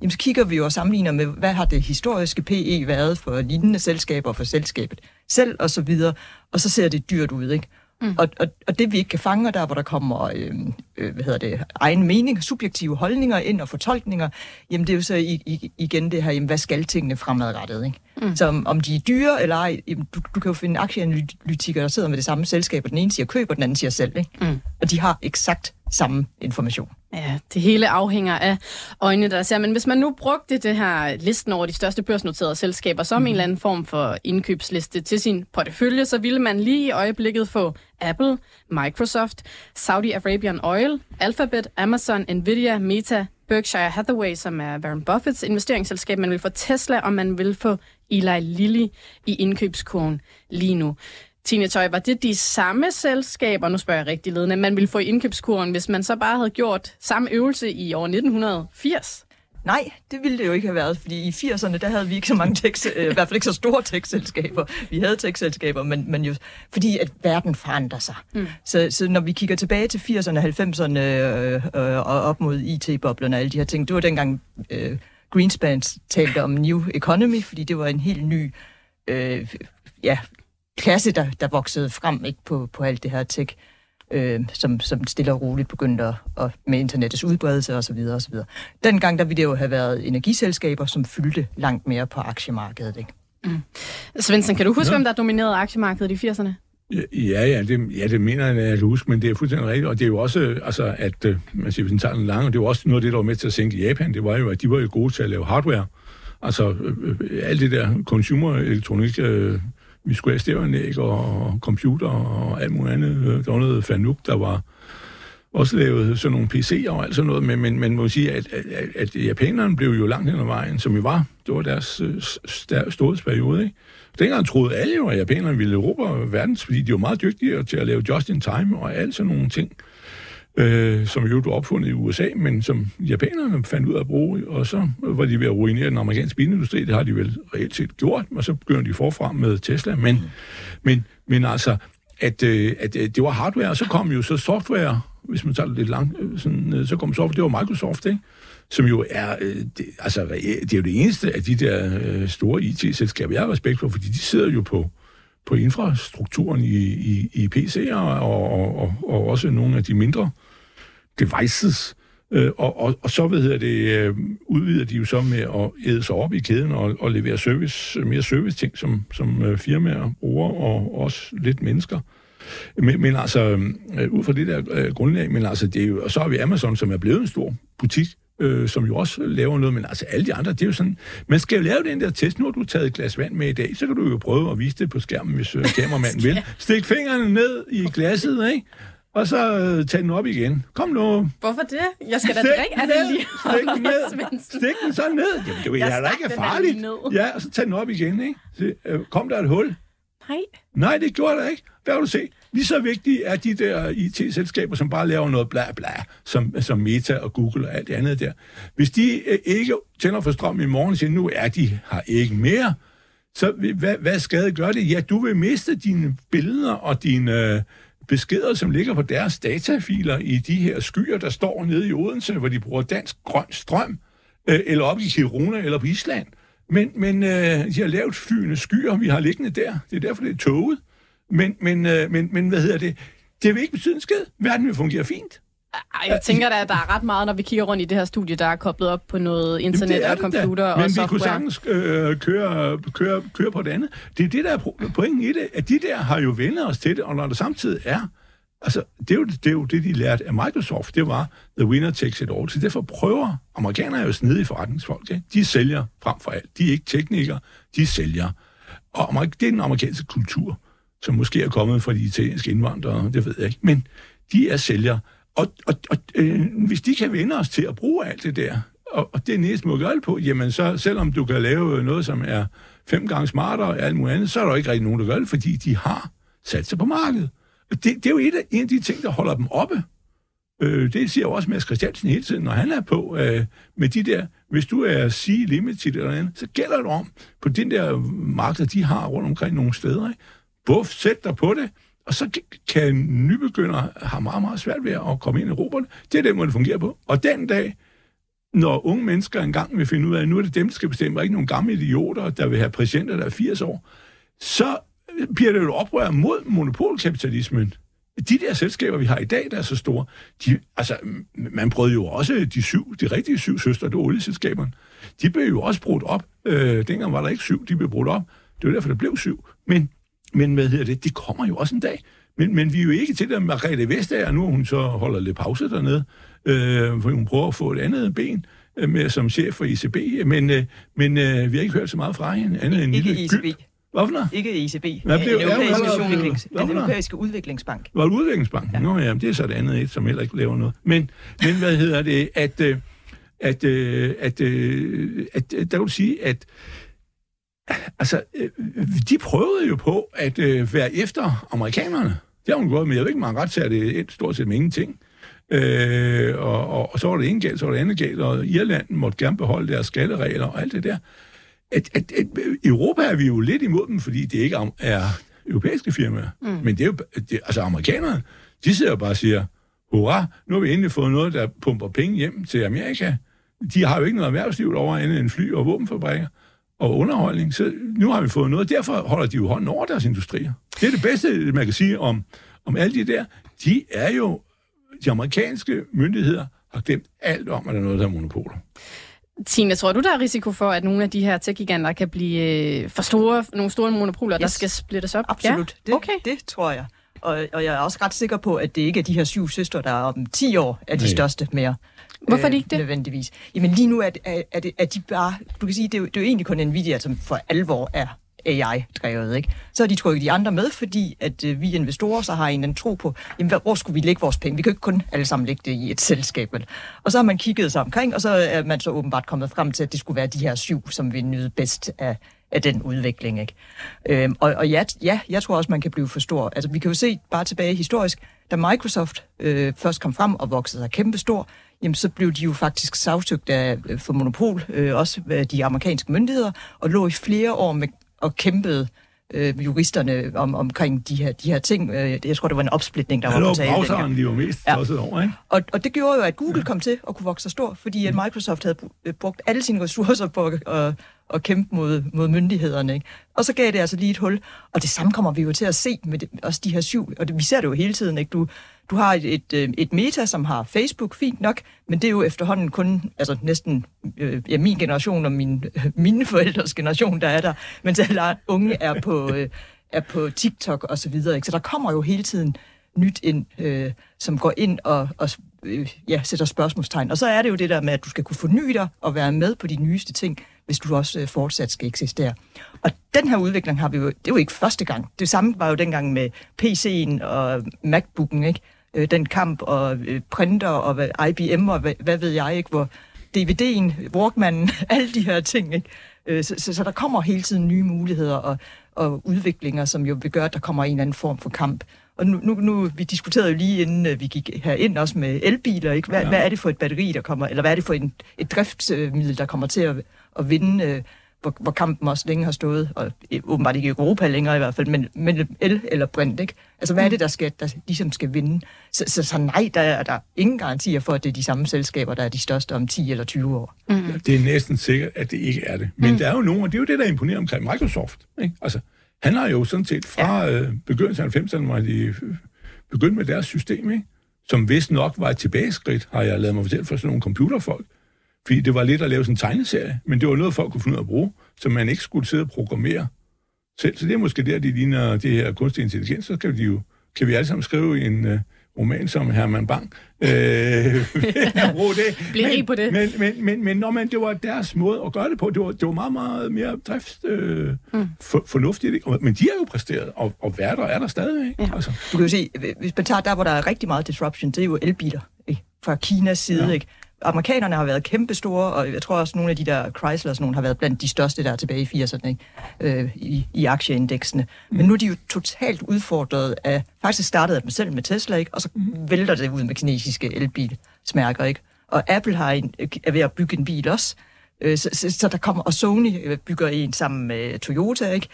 Speaker 3: jamen så kigger vi jo og sammenligner med, hvad har det historiske PE været for lignende selskaber, for selskabet selv og så videre, og så ser det dyrt ud, ikke? Mm. Og, og, og det vi ikke kan fange, der hvor der kommer øh, øh, hvad hedder det, egen mening, subjektive holdninger ind og fortolkninger, jamen det er jo så i, i, igen det her, jamen, hvad skal tingene fremadrettet? Ikke? Mm. Så om, om de er dyre eller ej, jamen, du, du kan jo finde aktieanalytikere, der sidder med det samme selskab, og den ene siger køb, og den anden siger selv. Ikke? Mm. Og de har eksakt samme information.
Speaker 1: Ja, det hele afhænger af øjnene, der ser. Men hvis man nu brugte det her listen over de største børsnoterede selskaber som mm. en eller anden form for indkøbsliste til sin portefølje, så ville man lige i øjeblikket få Apple, Microsoft, Saudi Arabian Oil, Alphabet, Amazon, Nvidia, Meta, Berkshire Hathaway, som er Warren Buffetts investeringsselskab. Man vil få Tesla, og man vil få Eli Lilly i indkøbskurven lige nu. Tine Tøj, var det de samme selskaber, nu spørger jeg rigtig ledende, man ville få i indkøbskurven, hvis man så bare havde gjort samme øvelse i år 1980?
Speaker 3: Nej, det ville det jo ikke have været, fordi i 80'erne, der havde vi ikke så mange tech, øh, i hvert fald ikke så store tech-selskaber. Vi havde tech-selskaber, men, men jo, fordi at verden forandrer sig. Mm. Så, så når vi kigger tilbage til 80'erne, 90'erne øh, øh, og op mod IT-boblerne og alle de her ting, det var dengang øh, Greenspan talte om New Economy, fordi det var en helt ny øh, ja, klasse, der, der voksede frem ikke på, på alt det her tech øh, som, som stille og roligt begyndte at, og med internettets udbredelse osv. osv. Dengang der ville det jo have været energiselskaber, som fyldte langt mere på aktiemarkedet. Ikke?
Speaker 1: Mm. Svendsen, kan du huske, ja. hvem der dominerede aktiemarkedet i 80'erne?
Speaker 2: Ja, ja, det, ja, det mener jeg, at jeg huske, men det er fuldstændig rigtigt. Og det er jo også, altså, at øh, man siger, hvis man tager den lange, og det er jo også noget af det, der var med til at sænke Japan, det var jo, at de var jo gode til at lave hardware. Altså, øh, øh alt det der consumer elektronik, øh, vi skulle have stævanlæg og computer og alt muligt andet. Der var noget Fanuc, der var også lavet sådan nogle PC'er og alt sådan noget, men, men man må sige, at, at, at japanerne blev jo langt hen ad vejen, som jo var. Det var deres øh, storhedsperiode, ikke? Dengang troede alle jo, at japanerne ville erobre verdens, fordi de var meget dygtige til at lave just in time og alt sådan nogle ting øh, øh, som jo blev opfundet i USA, men som japanerne fandt ud af at bruge, og så var de ved at ruinere den amerikanske bilindustri, det har de vel reelt set gjort, og så begyndte de forfra med Tesla, men, mm. men, men altså, at, øh, at øh, det var hardware, og så kom jo så software, hvis man tager det lidt langt, øh, sådan, så kom software, det var Microsoft, ikke? som jo er, øh, det, altså, det er jo det eneste af de der øh, store IT-selskaber, jeg har respekt for, fordi de sidder jo på, på infrastrukturen i, i, i PC'er og, og, og, og også nogle af de mindre devices. Øh, og, og, og så ved det, øh, udvider de jo så med at æde sig op i kæden og, og levere service, mere service-ting, som, som øh, firmaer bruger, og også lidt mennesker. Men, men altså, øh, ud fra det der øh, grundlag, men altså, det er jo, og så har vi Amazon, som er blevet en stor butik, øh, som jo også laver noget, men altså alle de andre, det er jo sådan, man skal jo lave den der test. Nu har du taget et glas vand med i dag, så kan du jo prøve at vise det på skærmen, hvis øh, kameramanden vil. Stik fingrene ned i glasset, ikke? og så øh, tag den op igen. Kom nu.
Speaker 1: Hvorfor det? Jeg skal da drikke af den lige.
Speaker 2: Stik den ned. Stik den så ned. Jamen, det er da ikke farligt. Ja, og så tag den op igen, ikke? Så, øh, kom der et hul?
Speaker 1: Nej.
Speaker 2: Nej, det gjorde der ikke. Hvad vil du se? Lige så vigtige er de der IT-selskaber, som bare laver noget bla bla, som, som Meta og Google og alt det andet der. Hvis de øh, ikke tænder for strøm i morgen siger, nu er de her ikke mere, så hvad, hvad skade gør det? Ja, du vil miste dine billeder og dine... Øh, beskeder, som ligger på deres datafiler i de her skyer, der står nede i Odense, hvor de bruger dansk grøn strøm, øh, eller op i Kiruna eller på Island. Men, men øh, de har lavet flyende skyer, vi har liggende der. Det er derfor, det er toget. Men, men, øh, men, men hvad hedder det? Det vil ikke betyde en skid. Verden vil fungere fint.
Speaker 1: Ej, jeg tænker da, at der er ret meget, når vi kigger rundt i det her studie, der er koblet op på noget internet Jamen, og computer og
Speaker 2: Men
Speaker 1: software.
Speaker 2: vi kunne sagtens øh, køre, køre, køre på det andet. Det er det, der er pointen i det, at de der har jo vendt os til det, og når der samtidig er Altså, det er, jo, det er jo det, de lærte af Microsoft. Det var, the winner takes it all. Så derfor prøver amerikanere jo snedige forretningsfolk. Ikke? De sælger frem for alt. De er ikke teknikere, de sælger. Og det er den amerikanske kultur, som måske er kommet fra de italienske indvandrere, det ved jeg ikke. Men de er sælgere. Og, og, og øh, hvis de kan vende os til at bruge alt det der, og, og det er næsten må gøre på, jamen så selvom du kan lave noget, som er fem gange smartere og alt muligt andet, så er der ikke rigtig nogen, der gør det, fordi de har sat sig på markedet. Det, det er jo et af, en af de ting, der holder dem oppe. Øh, det siger også Mads Christiansen hele tiden, når han er på øh, med de der, hvis du er sige limited eller andet, så gælder det om på den der marked, de har rundt omkring nogle steder. Ikke? Buff, sæt dig på det, og så kan nybegynder have meget, meget svært ved at komme ind i roberne. Det er den måde, det fungerer på. Og den dag, når unge mennesker engang vil finde ud af, at nu er det dem, der skal bestemme, og ikke nogle gamle idioter, der vil have præsidenter, der er 80 år, så bliver det jo oprør mod monopolkapitalismen. De der selskaber, vi har i dag, der er så store, de, altså, man prøvede jo også de syv, de rigtige syv søstre, det var olieselskaberne. De blev jo også brudt op. Øh, dengang var der ikke syv, de blev brudt op. Det var derfor, der blev syv. Men men hvad hedder det? Det kommer jo også en dag. Men, men vi er jo ikke til det, Margrethe Vestager, nu hun så holder lidt pause dernede, øh, for hun prøver at få et andet ben øh, med som chef for ICB, men, øh, men øh, vi har ikke hørt så meget fra hende.
Speaker 3: Andet end ikke ICB. Gyld.
Speaker 2: Hvorfor
Speaker 3: Ikke ECB. Hvad blev, den, europæiske ja, udviklings, den europæiske udviklingsbank.
Speaker 2: Var det udviklingsbanken? Ja. Nå ja, det er så det andet et, som heller ikke laver noget. Men, men hvad hedder det, at, øh, at, øh, at, øh, at, at der vil sige, at altså, øh, de prøvede jo på at øh, være efter amerikanerne. Det har hun gået med. Jeg ved ikke, man ret til, at det er stort set med ingenting. Øh, og, og, og, så var det ene galt, så var det andet galt, og Irland måtte gerne beholde deres skatteregler og alt det der. At, at, at, I Europa er vi jo lidt imod dem, fordi det ikke er europæiske firmaer. Mm. Men det er jo, det, altså amerikanerne, de sidder jo bare og siger, hurra, nu har vi endelig fået noget, der pumper penge hjem til Amerika. De har jo ikke noget erhvervsliv over andet end fly og våbenfabrikker og underholdning. Så nu har vi fået noget, derfor holder de jo hånden over deres industrier. Det er det bedste, man kan sige om, om alle de der. De er jo, de amerikanske myndigheder har glemt alt om, at der er noget, der er monopoler.
Speaker 1: Tine, tror du, der er risiko for, at nogle af de her tech-giganter kan blive øh, for store, nogle store monopoler, yes. der skal splittes op?
Speaker 3: Absolut, ja? okay. det, det tror jeg. Og, og jeg er også ret sikker på, at det ikke er de her syv søstre, der om 10 år er de Nej. største mere.
Speaker 1: Hvorfor er det ikke det?
Speaker 3: Nødvendigvis. Jamen lige nu er, er, er, det, er de bare... Du kan sige, det er jo, det er jo egentlig kun Nvidia, som for alvor er AI-drevet. Ikke? Så har de trykket de andre med, fordi at øh, vi investorer så har en anden tro på, jamen, hvor skulle vi lægge vores penge? Vi kan ikke kun alle sammen lægge det i et selskab. Vel? Og så har man kigget sig omkring, og så er man så åbenbart kommet frem til, at det skulle være de her syv, som vi nyde bedst af, af den udvikling. Ikke? Øhm, og og ja, ja, jeg tror også, man kan blive for stor. Altså, vi kan jo se bare tilbage historisk, da Microsoft øh, først kom frem og voksede sig kæmpestor, jamen så blev de jo faktisk sagsøgt af, øh, for monopol, øh, også de amerikanske myndigheder, og lå i flere år med og kæmpede øh, juristerne om, omkring de her, de her ting. Øh, jeg tror, det var en opsplitning, der
Speaker 2: ja,
Speaker 3: var på tale.
Speaker 2: Det var de var mest ja. over, ikke?
Speaker 3: Og, og det gjorde jo, at Google kom til at kunne vokse så stor, fordi at Microsoft havde øh, brugt alle sine ressourcer på at, at, at kæmpe mod, mod myndighederne. Ikke? Og så gav det altså lige et hul. Og det samme kommer vi jo til at se med det, også de her syv. Og det, vi ser det jo hele tiden. Ikke? Du, du har et, et, øh, et meta, som har Facebook, fint nok, men det er jo efterhånden kun altså næsten øh, ja, min generation og min, mine forældres generation, der er der, mens alle unge er på, øh, er på TikTok og så videre. Ikke? Så der kommer jo hele tiden nyt ind, øh, som går ind og, og øh, ja, sætter spørgsmålstegn. Og så er det jo det der med, at du skal kunne forny dig og være med på de nyeste ting, hvis du også øh, fortsat skal eksistere. Og den her udvikling har vi jo, det er jo ikke første gang. Det samme var jo dengang med PC'en og MacBook'en, ikke? Øh, den kamp og øh, printer og IBM og hvad, hvad ved jeg, ikke? Hvor DVD'en, Walkmanen, alle de her ting, ikke? Øh, så, så, så der kommer hele tiden nye muligheder og, og udviklinger, som jo vil gøre, at der kommer en eller anden form for kamp. Og nu, nu, nu vi diskuterede jo lige inden uh, vi gik herind også med elbiler, ikke? Hvad, ja. hvad er det for et batteri, der kommer, eller hvad er det for en, et driftsmiddel, der kommer til at, at vinde, uh, hvor, hvor kampen også længe har stået, og åbenbart ikke i Europa længere i hvert fald, men, men el eller brint, ikke? Altså, hvad er det, der, skal, der ligesom skal vinde? Så, så, så nej, der er der ingen garantier for, at det er de samme selskaber, der er de største om 10 eller 20 år.
Speaker 2: Mm. Det er næsten sikkert, at det ikke er det. Men mm. der er jo nogen, og det er jo det, der imponerer omkring Microsoft. Ikke? Altså, han har jo sådan set fra ja. øh, begyndelsen af 90'erne, hvor de begyndte med deres system, ikke? som vist nok var et tilbageskridt, har jeg lavet mig fortælle for sådan nogle computerfolk. Fordi det var lidt at lave sådan en tegneserie, men det var noget, folk kunne finde ud af at bruge, så man ikke skulle sidde og programmere selv. Så det er måske der, de ligner det her kunstig intelligens, så kan, de jo, kan vi alle sammen skrive en uh, roman som Herman Bang. Øh,
Speaker 1: bruge det. Bliv men, på det.
Speaker 2: Men, men, men, men når man, det var deres måde at gøre det på. Det var, det var meget, meget mere drift øh, mm. for, fornuftigt. Ikke? Men de har jo præsteret, og, og værter er der stadig. Ja. Altså.
Speaker 3: Du kan jo se, hvis man tager der, hvor der er rigtig meget disruption, det er jo elbiler ikke? fra Kinas side. Ja. Ikke? Amerikanerne har været kæmpestore, og jeg tror også, at nogle af de der Chrysler sådan nogle har været blandt de største der tilbage i 80'erne ikke? Øh, i, i aktieindeksene. Mm. Men nu er de jo totalt udfordret af, faktisk startede dem selv med Tesla, ikke? og så mm. vælter det ud med kinesiske elbilsmærker. Ikke? Og Apple har en, er ved at bygge en bil også, øh, så, så, så der kommer, og Sony øh, bygger en sammen med Toyota, ikke?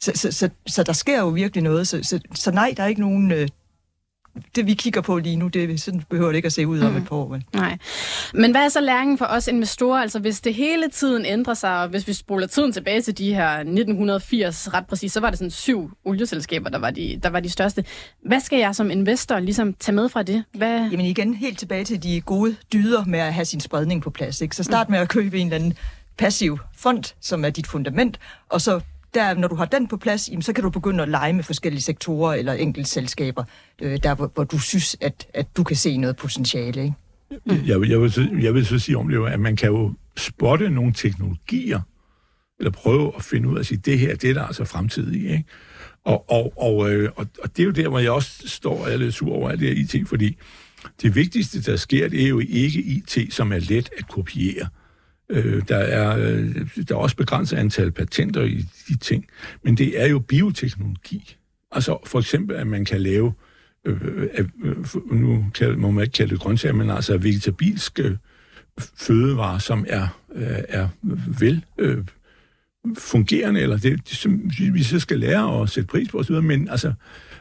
Speaker 3: Så, så, så, så der sker jo virkelig noget. Så, så, så nej, der er ikke nogen øh, det, vi kigger på lige nu, det sådan behøver det ikke at se ud om mm. et par år. Men.
Speaker 1: Nej. Men hvad er så læringen for os investorer? Altså hvis det hele tiden ændrer sig, og hvis vi spoler tiden tilbage til de her 1980 ret præcis, så var det sådan syv olieselskaber, der var de, der var de største. Hvad skal jeg som investor ligesom tage med fra det? Hvad...
Speaker 3: Jamen igen, helt tilbage til de gode dyder med at have sin spredning på plads. Ikke? Så start med at købe en eller anden passiv fond, som er dit fundament, og så der, når du har den på plads, jamen, så kan du begynde at lege med forskellige sektorer eller enkelte selskaber, øh, der hvor, hvor du synes, at, at du kan se noget potentiale. Ikke?
Speaker 2: Mm. Jeg, jeg, vil, så, jeg vil så sige om det, at man kan jo spotte nogle teknologier, eller prøve at finde ud af at sige, det her, det er der altså fremtid i. Ikke? Og, og, og, øh, og, og det er jo der, hvor jeg også står og er lidt sur over alt det her IT, fordi det vigtigste, der sker, det er jo ikke IT, som er let at kopiere. Øh, der, er, øh, der er også begrænset antal patenter i de ting, men det er jo bioteknologi. Altså for eksempel, at man kan lave, øh, øh, nu kan, må man ikke kalde det grøntsager, men altså vegetabilske øh, fødevarer, som er, øh, er vel øh, fungerende, eller det, det, som vi så skal lære at sætte pris på osv., men altså,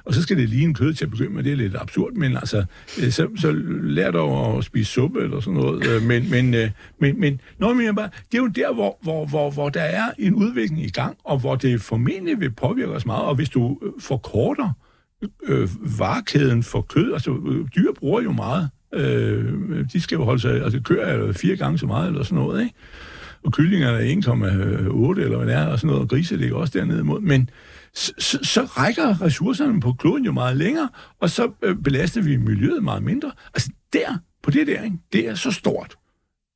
Speaker 2: og så skal det lige en kød til at begynde med, det er lidt absurd, men altså, øh, så, så lær dig at spise suppe eller sådan noget, øh, men, men, øh, men, men noget mere bare, det er jo der, hvor, hvor, hvor, hvor der er en udvikling i gang, og hvor det formentlig vil påvirke os meget, og hvis du forkorter øh, varekæden for kød, altså dyr bruger jo meget, øh, de skal jo holde sig, altså køer er fire gange så meget eller sådan noget, ikke? og kyllingerne er 1,8 eller hvad det er, og sådan noget, og grise ligger også dernede imod. Men så, så, så rækker ressourcerne på kloden jo meget længere, og så øh, belaster vi miljøet meget mindre. Altså der, på det der, ikke, det er så stort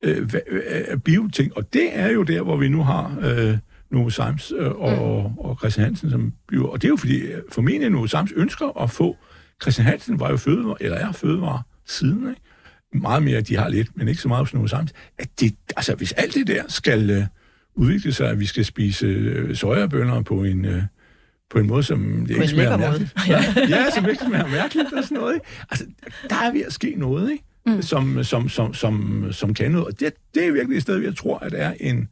Speaker 2: øh, øh, bioting, og det er jo der, hvor vi nu har øh, Novo Sams øh, og, mm. og Christian Hansen som bio, og det er jo fordi, øh, formentlig Novo Sams ønsker at få, Christian Hansen var jo fødevare, eller er fødevare siden, ikke? meget mere, de har lidt, men ikke så meget som noget sammen. At det, altså, hvis alt det der skal uh, udvikle sig, at vi skal spise uh, sojabønner på en, uh, på en måde, som det ikke smager mærkeligt. Ja. ja, som ikke smager mærkeligt og sådan noget. Ikke? Altså, der er ved at ske noget, ikke? Mm. Som, som, som, som, som kan noget. Og det, det er virkelig et sted, jeg tror, at der er en,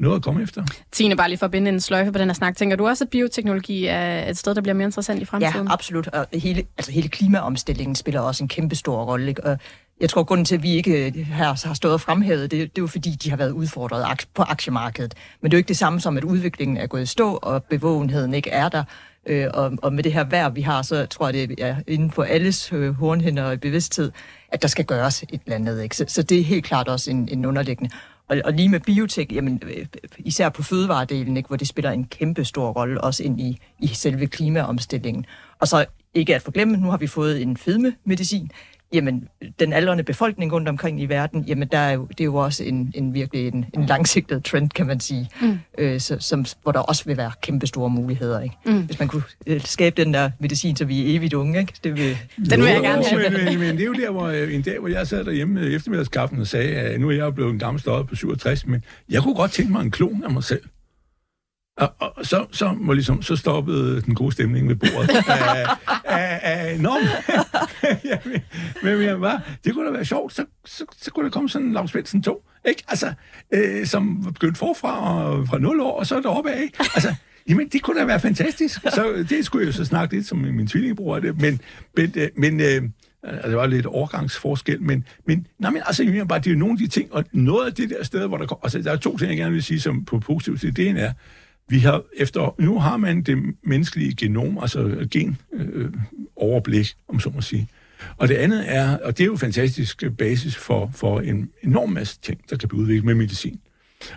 Speaker 2: noget at komme efter.
Speaker 1: Tine, bare lige for at binde en sløjfe på den her snak. Tænker du også, at bioteknologi er et sted, der bliver mere interessant i fremtiden?
Speaker 3: Ja, absolut. Og hele, altså hele klimaomstillingen spiller også en kæmpe stor rolle. Ikke? Og jeg tror, grunden til, at vi ikke øh, her har stået og fremhævet, det, det er jo fordi, de har været udfordret på aktiemarkedet. Men det er jo ikke det samme som, at udviklingen er gået i stå, og bevågenheden ikke er der. Øh, og, og med det her vejr, vi har, så tror jeg, det er inden for alles øh, hornhænder og bevidsthed, at der skal gøres et eller andet. Ikke? Så, så det er helt klart også en, en underliggende. Og, og lige med biotek, jamen, øh, især på fødevaredelen, ikke, hvor det spiller en kæmpe stor rolle også ind i, i selve klimaomstillingen. Og så ikke at forglemme, nu har vi fået en fedme-medicin, jamen, den aldrende befolkning rundt omkring i verden, jamen, der er jo, det er jo også en, en virkelig en, en langsigtet trend, kan man sige, mm. øh, så, som, hvor der også vil være kæmpe store muligheder. Ikke? Mm. Hvis man kunne øh, skabe den der medicin, så vi er evigt unge, ikke? Det
Speaker 1: vil, den vil jeg gerne have.
Speaker 2: Men, men, men det er jo der, hvor øh, en dag, hvor jeg sad derhjemme eftermiddagskaffen og sagde, at nu er jeg blevet en gammel støjet på 67, men jeg kunne godt tænke mig en klon af mig selv. Og, og så, så, må ligesom, så stoppede den gode stemning ved bordet. Nå, men, men jeg var, det kunne da være sjovt, så, så, så kunne der komme sådan en Lars Svendsen 2, ikke? Altså, øh, som begyndte forfra og, fra 0 år, og så deroppe af. Altså, Jamen, det kunne da være fantastisk. Så det skulle jeg jo så snakke lidt som min tvillingebror. Det. Men, men, øh, men øh, altså, det var lidt overgangsforskel, men, men, nej, men altså, jeg bare, det er jo nogle af de ting, og noget af det der sted, hvor der kommer, altså, der er to ting, jeg gerne vil sige som på positivt. Det ene er, vi har efter, nu har man det menneskelige genom, altså gen øh, overblik, om så må sige. Og det andet er, og det er jo fantastisk øh, basis for, for en enorm masse ting, der kan blive udviklet med medicin.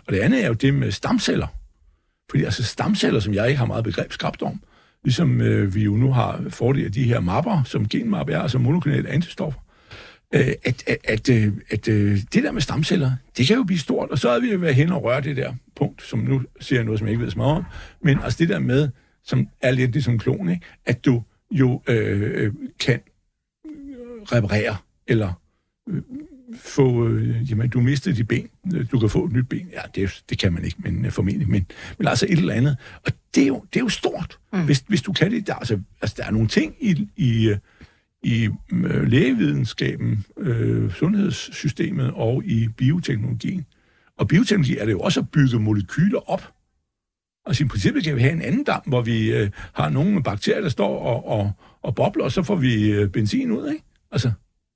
Speaker 2: Og det andet er jo det med stamceller. Fordi altså stamceller, som jeg ikke har meget begrebskraft om, ligesom øh, vi jo nu har fordel af de her mapper, som genmapper er, altså monoklonale antistoffer, øh, at, at, at, øh, at, at det der med stamceller, det kan jo blive stort, og så er vi jo været hen og røre det der punkt, som nu siger jeg noget, som jeg ikke ved så meget om, men altså det der med, som er lidt ligesom klon, ikke? at du jo øh, kan reparere, eller øh, få, øh, jamen, du mistede dit ben, du kan få et nyt ben. Ja, det, det kan man ikke, men øh, formentlig, men, men altså et eller andet. Og det er jo, det er jo stort, mm. hvis, hvis du kan det. Der, altså, altså, der er nogle ting i, i, i øh, lægevidenskaben, øh, sundhedssystemet og i bioteknologien, og bioteknologi er det jo også at bygge molekyler op. Altså i princippet kan vi have en anden dam, hvor vi øh, har nogle bakterier, der står og, og, og bobler, og så får vi øh, benzin ud, ikke? Altså,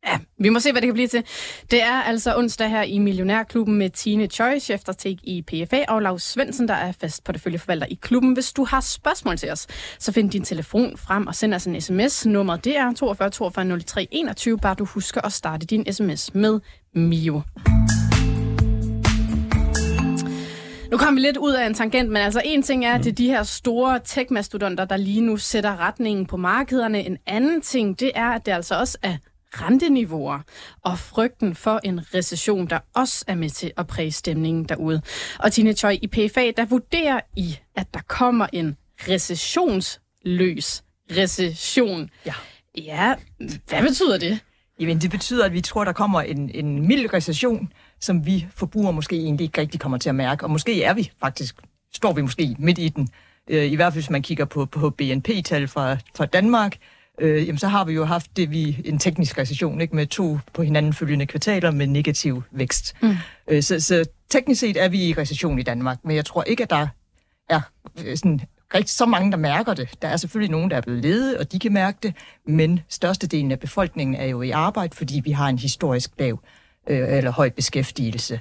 Speaker 1: Ja, vi må se, hvad det kan blive til. Det er altså onsdag her i Millionærklubben med Tine Choi, chefstrateg i PFA, og Lars Svendsen, der er fast porteføljeforvalter i klubben. Hvis du har spørgsmål til os, så find din telefon frem og send os en sms. Nummer det er 42 42 03 21, bare du husker at starte din sms med Mio. Nu kommer vi lidt ud af en tangent, men altså en ting er, at det er de her store tech-mastodonter, der lige nu sætter retningen på markederne. En anden ting, det er, at det altså også er renteniveauer og frygten for en recession, der også er med til at præge stemningen derude. Og Tine Choi, i PFA, der vurderer I, at der kommer en recessionsløs recession.
Speaker 3: Ja.
Speaker 1: Ja, hvad betyder det?
Speaker 3: Jamen, det betyder, at vi tror, der kommer en, en mild recession, som vi forbrugere måske egentlig ikke rigtig kommer til at mærke. Og måske er vi faktisk, står vi måske midt i den. Øh, I hvert fald, hvis man kigger på, på BNP-tal fra, fra Danmark, øh, jamen, så har vi jo haft det, vi en teknisk recession, ikke, med to på hinanden følgende kvartaler med negativ vækst. Mm. Øh, så, så teknisk set er vi i recession i Danmark, men jeg tror ikke, at der er øh, sådan rigtig så mange, der mærker det. Der er selvfølgelig nogen, der er blevet ledet, og de kan mærke det, men størstedelen af befolkningen er jo i arbejde, fordi vi har en historisk lav øh, eller høj beskæftigelse.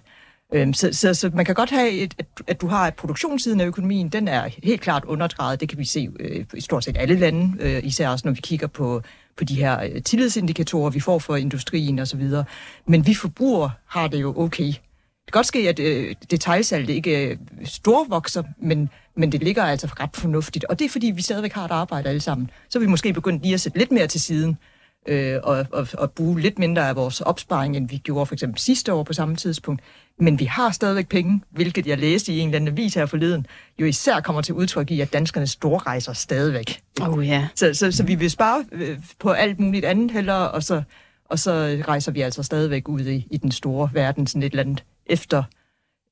Speaker 3: Øhm, så, så, så man kan godt have, et, at, at du har at produktionssiden af økonomien, den er helt klart underdrejet. Det kan vi se øh, i stort set alle lande, øh, især også når vi kigger på, på de her øh, tillidsindikatorer, vi får for industrien osv. Men vi forbrugere har det jo okay. Det kan godt ske, at øh, detaljsalget ikke øh, storvokser, men, men det ligger altså ret fornuftigt. Og det er, fordi vi stadigvæk har et arbejde alle sammen. Så er vi måske begyndt lige at sætte lidt mere til siden, øh, og, og, og bruge lidt mindre af vores opsparing, end vi gjorde for eksempel sidste år på samme tidspunkt. Men vi har stadigvæk penge, hvilket jeg læste i en eller anden avis her forleden, jo især kommer til udtryk i, at danskerne storrejser stadigvæk.
Speaker 1: Oh, yeah.
Speaker 3: så, så, så vi vil spare øh, på alt muligt andet heller, og så, og så rejser vi altså stadigvæk ud i, i den store verden, sådan et eller andet efter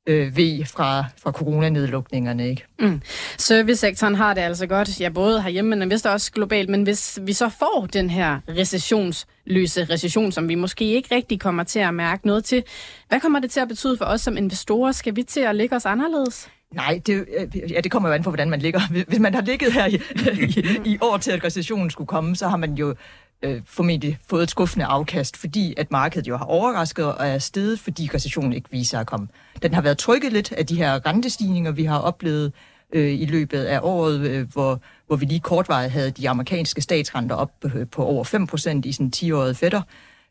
Speaker 3: øh, ved fra, fra coronanedlukningerne. Ikke?
Speaker 1: Mm. Servicesektoren har det altså godt, ja både herhjemme, men vist også globalt, men hvis vi så får den her recessionsløse recession, som vi måske ikke rigtig kommer til at mærke noget til, hvad kommer det til at betyde for os som investorer? Skal vi til at lægge os anderledes?
Speaker 3: Nej, det, øh, ja, det kommer jo an på, hvordan man ligger. Hvis man har ligget her i, i, i år til, at recessionen skulle komme, så har man jo øh, formentlig fået et skuffende afkast, fordi at markedet jo har overrasket og er steget, fordi recessionen ikke viser at komme. Den har været trykket lidt af de her rentestigninger, vi har oplevet øh, i løbet af året, øh, hvor, hvor vi lige kortvarigt havde de amerikanske statsrenter op øh, på over 5% i sådan 10-årige fætter.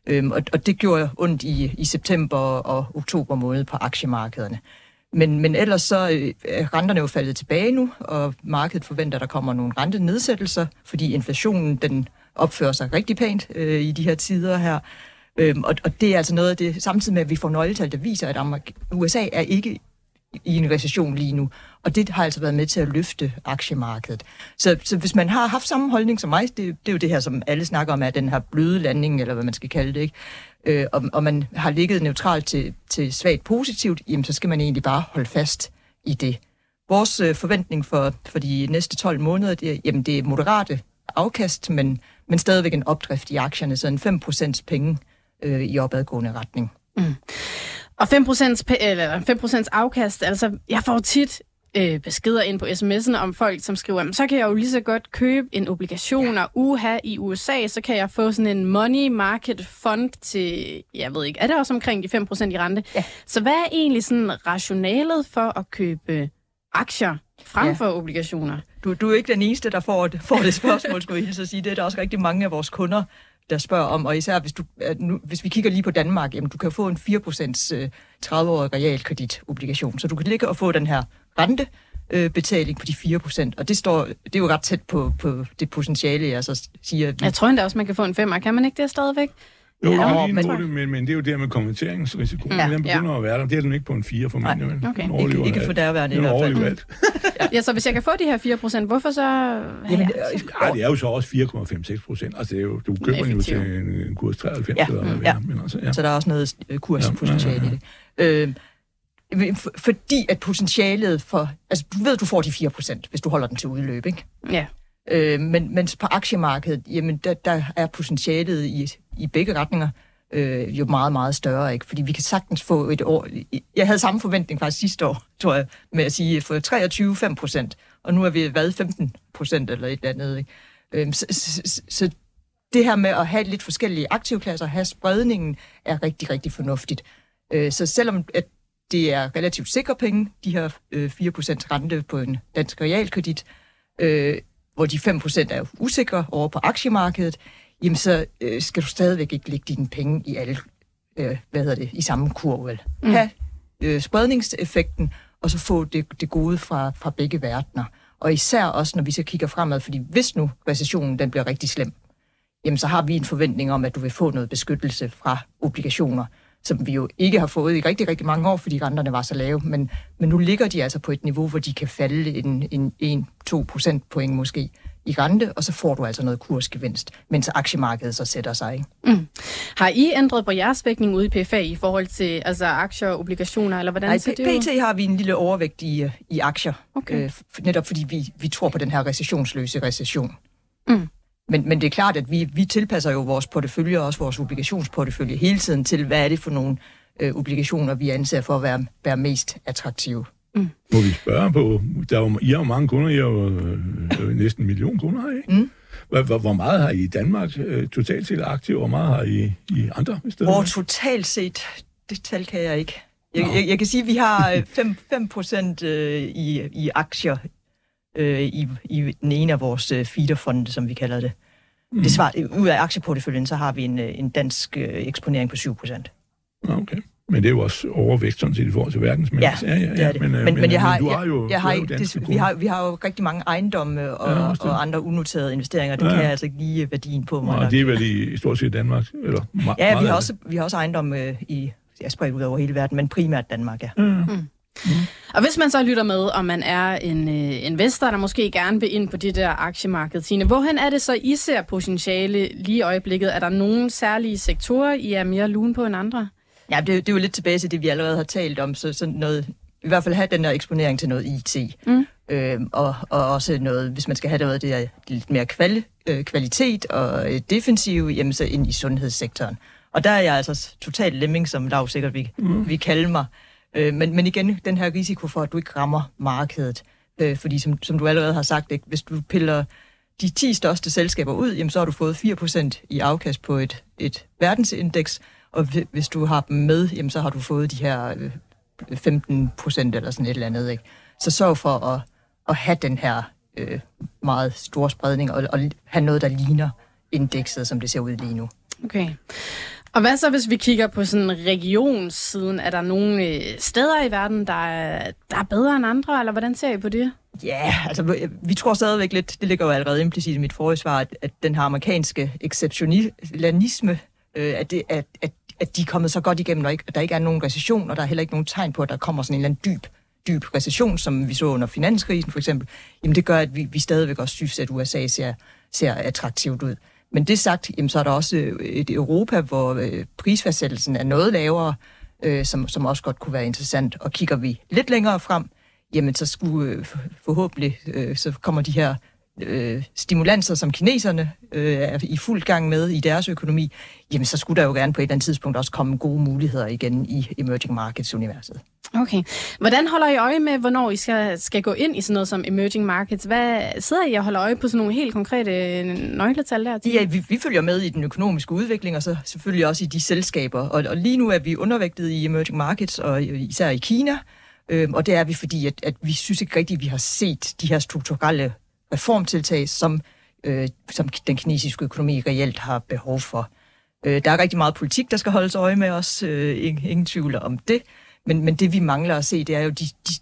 Speaker 3: Øhm, og, og det gjorde ondt i, i september og oktober måned på aktiemarkederne. Men, men ellers så øh, er renterne jo faldet tilbage nu, og markedet forventer, at der kommer nogle rentenedsættelser, fordi inflationen den opfører sig rigtig pænt øh, i de her tider her. Øhm, og, og det er altså noget af det, samtidig med, at vi får nøgletal, der viser, at Amerika, USA er ikke i en recession lige nu. Og det har altså været med til at løfte aktiemarkedet. Så, så hvis man har haft samme holdning som mig, det, det er jo det her, som alle snakker om, at den her bløde landing, eller hvad man skal kalde det, ikke? Øh, og, og man har ligget neutralt til, til svagt positivt, jamen så skal man egentlig bare holde fast i det. Vores øh, forventning for, for de næste 12 måneder, det, jamen det er moderate afkast, men, men stadigvæk en opdrift i aktierne, så en 5% penge øh, i opadgående retning. Mm.
Speaker 1: Og 5%, eller 5 afkast, altså jeg får tit øh, beskeder ind på sms'en om folk, som skriver, så kan jeg jo lige så godt købe en obligation og uha i USA, så kan jeg få sådan en money market fund til, jeg ved ikke, er det også omkring de 5% i rente? Ja. Så hvad er egentlig sådan rationalet for at købe aktier frem for ja. obligationer?
Speaker 3: Du, du er ikke den eneste, der får, får det spørgsmål, skulle jeg så sige. Det er der også rigtig mange af vores kunder, der spørger om, og især hvis, du, nu, hvis vi kigger lige på Danmark, jamen, du kan få en 4% 30-årig realkreditobligation, så du kan ligge og få den her rente, øh, betaling på de 4%, og det, står, det er jo ret tæt på, på det potentiale, jeg så siger.
Speaker 1: Jeg tror endda også, man kan få en 5, kan man ikke det stadigvæk?
Speaker 2: Jo, ja, men, det, men, men det er jo der med konverteringsrisiko. Ja, den begynder ja. at være der. Det er den ikke på en 4 for mig.
Speaker 3: Nej, okay. Ikke, ikke for derværende
Speaker 2: i hvert fald.
Speaker 1: ja. ja, så hvis jeg kan få de her 4 procent, hvorfor så...
Speaker 2: Jamen, det, ja, det er jo så også 4,56 procent. Altså, det er jo, du køber den jo til en kurs 93. Ja, eller
Speaker 3: ja. Men altså, ja. Så der er også noget øh, kurspotentiale ja, ja, ja. i det. Øh, fordi at potentialet for... Altså, du ved, du får de 4 procent, hvis du holder den til udløb, ikke?
Speaker 1: Ja.
Speaker 3: Øh, men mens på aktiemarkedet, jamen, der, der er potentialet i, i begge retninger øh, jo meget, meget større, ikke? Fordi vi kan sagtens få et år... Jeg havde samme forventning faktisk sidste år, tror jeg, med at sige for 23-5 procent, og nu er vi været 15 procent eller et eller andet, ikke? Øh, så, så, så det her med at have lidt forskellige aktivklasser, have spredningen, er rigtig, rigtig fornuftigt. Øh, så selvom at det er relativt sikre penge, de her øh, 4% rente på en dansk realkredit, øh, hvor de 5% er usikre over på aktiemarkedet, jamen så øh, skal du stadigvæk ikke lægge dine penge i alle, øh, hvad hedder det, i samme kurve. Mm. Ha' øh, spredningseffekten, og så få det, det gode fra, fra begge verdener. Og især også, når vi så kigger fremad, fordi hvis nu recessionen den bliver rigtig slem, jamen så har vi en forventning om, at du vil få noget beskyttelse fra obligationer, som vi jo ikke har fået i rigtig, rigtig mange år, fordi renterne var så lave. Men, men nu ligger de altså på et niveau, hvor de kan falde en, en 1-2 procentpoint måske i rente, og så får du altså noget kursgevinst, mens aktiemarkedet så sætter sig. Ikke?
Speaker 1: Mm. Har I ændret på jeres vægtning ude i PFA i forhold til altså, aktier og obligationer, eller hvordan
Speaker 3: Nej,
Speaker 1: ser det ud?
Speaker 3: PT har vi en lille overvægt i, i aktier,
Speaker 1: Okay.
Speaker 3: øh, netop fordi vi, vi tror på den her recessionsløse recession.
Speaker 1: Mm.
Speaker 3: Men, men det er klart, at vi, vi tilpasser jo vores portefølje og også vores obligationsportefølje hele tiden til, hvad er det for nogle øh, obligationer, vi anser for at være, være mest attraktive.
Speaker 2: Må vi spørge på, der er jo, I har jo mange kunder, I har jo øh, næsten en million kunder, har I? ikke?
Speaker 3: Mm.
Speaker 2: Hvor, hvor, meget har I i Danmark øh, totalt set aktiv, og hvor meget har I i andre steder?
Speaker 3: Hvor totalt set, det tal kan jeg ikke. Jeg, jeg, jeg kan sige, at vi har øh, 5, 5 procent øh, i, i aktier øh, i, i den ene af vores øh, feederfonde, som vi kalder det. Mm. det svar, ud af aktieporteføljen, så har vi en, øh, en dansk øh, eksponering på 7 procent.
Speaker 2: Nå, Okay. Men det er jo også overvægt sådan set i forhold til verdensmænd.
Speaker 3: Ja, det er det.
Speaker 2: Men, øh,
Speaker 3: men, men, jeg har,
Speaker 2: du
Speaker 3: jeg,
Speaker 2: har jo,
Speaker 3: jeg
Speaker 2: du
Speaker 3: har ikke, det, vi, har, vi har jo rigtig mange ejendomme og,
Speaker 2: Ja,
Speaker 3: ja, og andre unoterede investeringer. Det
Speaker 2: Ja,
Speaker 3: ja.
Speaker 2: ja.
Speaker 3: kan jeg altså ikke lige øh, værdien på mig.
Speaker 2: Og det er vel i stort set Danmark? Eller ma-
Speaker 3: ja,
Speaker 2: meget
Speaker 3: vi har, også, vi har også ejendomme øh, i, ja, spredt ud over hele verden, men primært Danmark, ja.
Speaker 2: Ja.
Speaker 1: Og hvis man så lytter med, og man er en øh, investor, der måske gerne vil ind på det der aktiemarked, Tine, hvorhen er det så, I ser potentiale lige i øjeblikket? Er der nogle særlige sektorer, I er mere lun på end andre?
Speaker 3: Ja, det, det er jo lidt tilbage til det, vi allerede har talt om, så sådan noget, i hvert fald have den der eksponering til noget IT.
Speaker 1: Mm.
Speaker 3: Øhm, og, og også noget, hvis man skal have noget, det er lidt mere kvali, øh, kvalitet og øh, defensiv, jamen så ind i sundhedssektoren. Og der er jeg altså totalt lemming, som Lav sikkert vil, mm. vil kalde mig. Øh, men, men igen, den her risiko for, at du ikke rammer markedet. Øh, fordi som, som du allerede har sagt, ikke, hvis du piller de 10 største selskaber ud, jamen, så har du fået 4% i afkast på et, et verdensindeks, og hvis du har dem med, jamen, så har du fået de her øh, 15% eller sådan et eller andet. Ikke? Så sørg for at, at have den her øh, meget store spredning, og, og have noget, der ligner indekset, som det ser ud lige nu.
Speaker 1: Okay. Og hvad så, hvis vi kigger på sådan regionssiden? Er der nogle øh, steder i verden, der er, der er bedre end andre, eller hvordan ser I på det?
Speaker 3: Ja, altså vi- vi tror stadigvæk lidt, det ligger jo allerede implicit i mit forrige svar, at, at den her amerikanske exceptionalisme, øh, at, det, at, at, at de er kommet så godt igennem, og ikke, at der ikke er nogen recession, og der er heller ikke nogen tegn på, at der kommer sådan en eller anden dyb, dyb recession, som vi så under finanskrisen for eksempel, jamen det gør, at vi, vi stadigvæk også synes, at USA ser, ser attraktivt ud. Men det sagt, jamen så er der også øh, et Europa, hvor øh, prisfastsættelsen er noget lavere, øh, som, som også godt kunne være interessant. Og kigger vi lidt længere frem, jamen så skulle øh, forhåbentlig, øh, så kommer de her øh, stimulanser, som kineserne øh, er i fuld gang med i deres økonomi, jamen så skulle der jo gerne på et eller andet tidspunkt også komme gode muligheder igen i emerging markets-universet.
Speaker 1: Okay. Hvordan holder I øje med, hvornår I skal, skal gå ind i sådan noget som emerging markets? Hvad sidder I og holder øje på sådan nogle helt konkrete øh, nøgletal der?
Speaker 3: Ja, vi, vi følger med i den økonomiske udvikling, og så selvfølgelig også i de selskaber. Og, og lige nu er vi undervægtet i emerging markets, og især i Kina. Øhm, og det er vi, fordi at, at vi synes ikke rigtigt, at vi har set de her strukturelle reformtiltag, som, øh, som den kinesiske økonomi reelt har behov for. Øh, der er rigtig meget politik, der skal holdes øje med os. Øh, ingen, ingen tvivl om det. Men, men det, vi mangler at se, det er jo, de, de,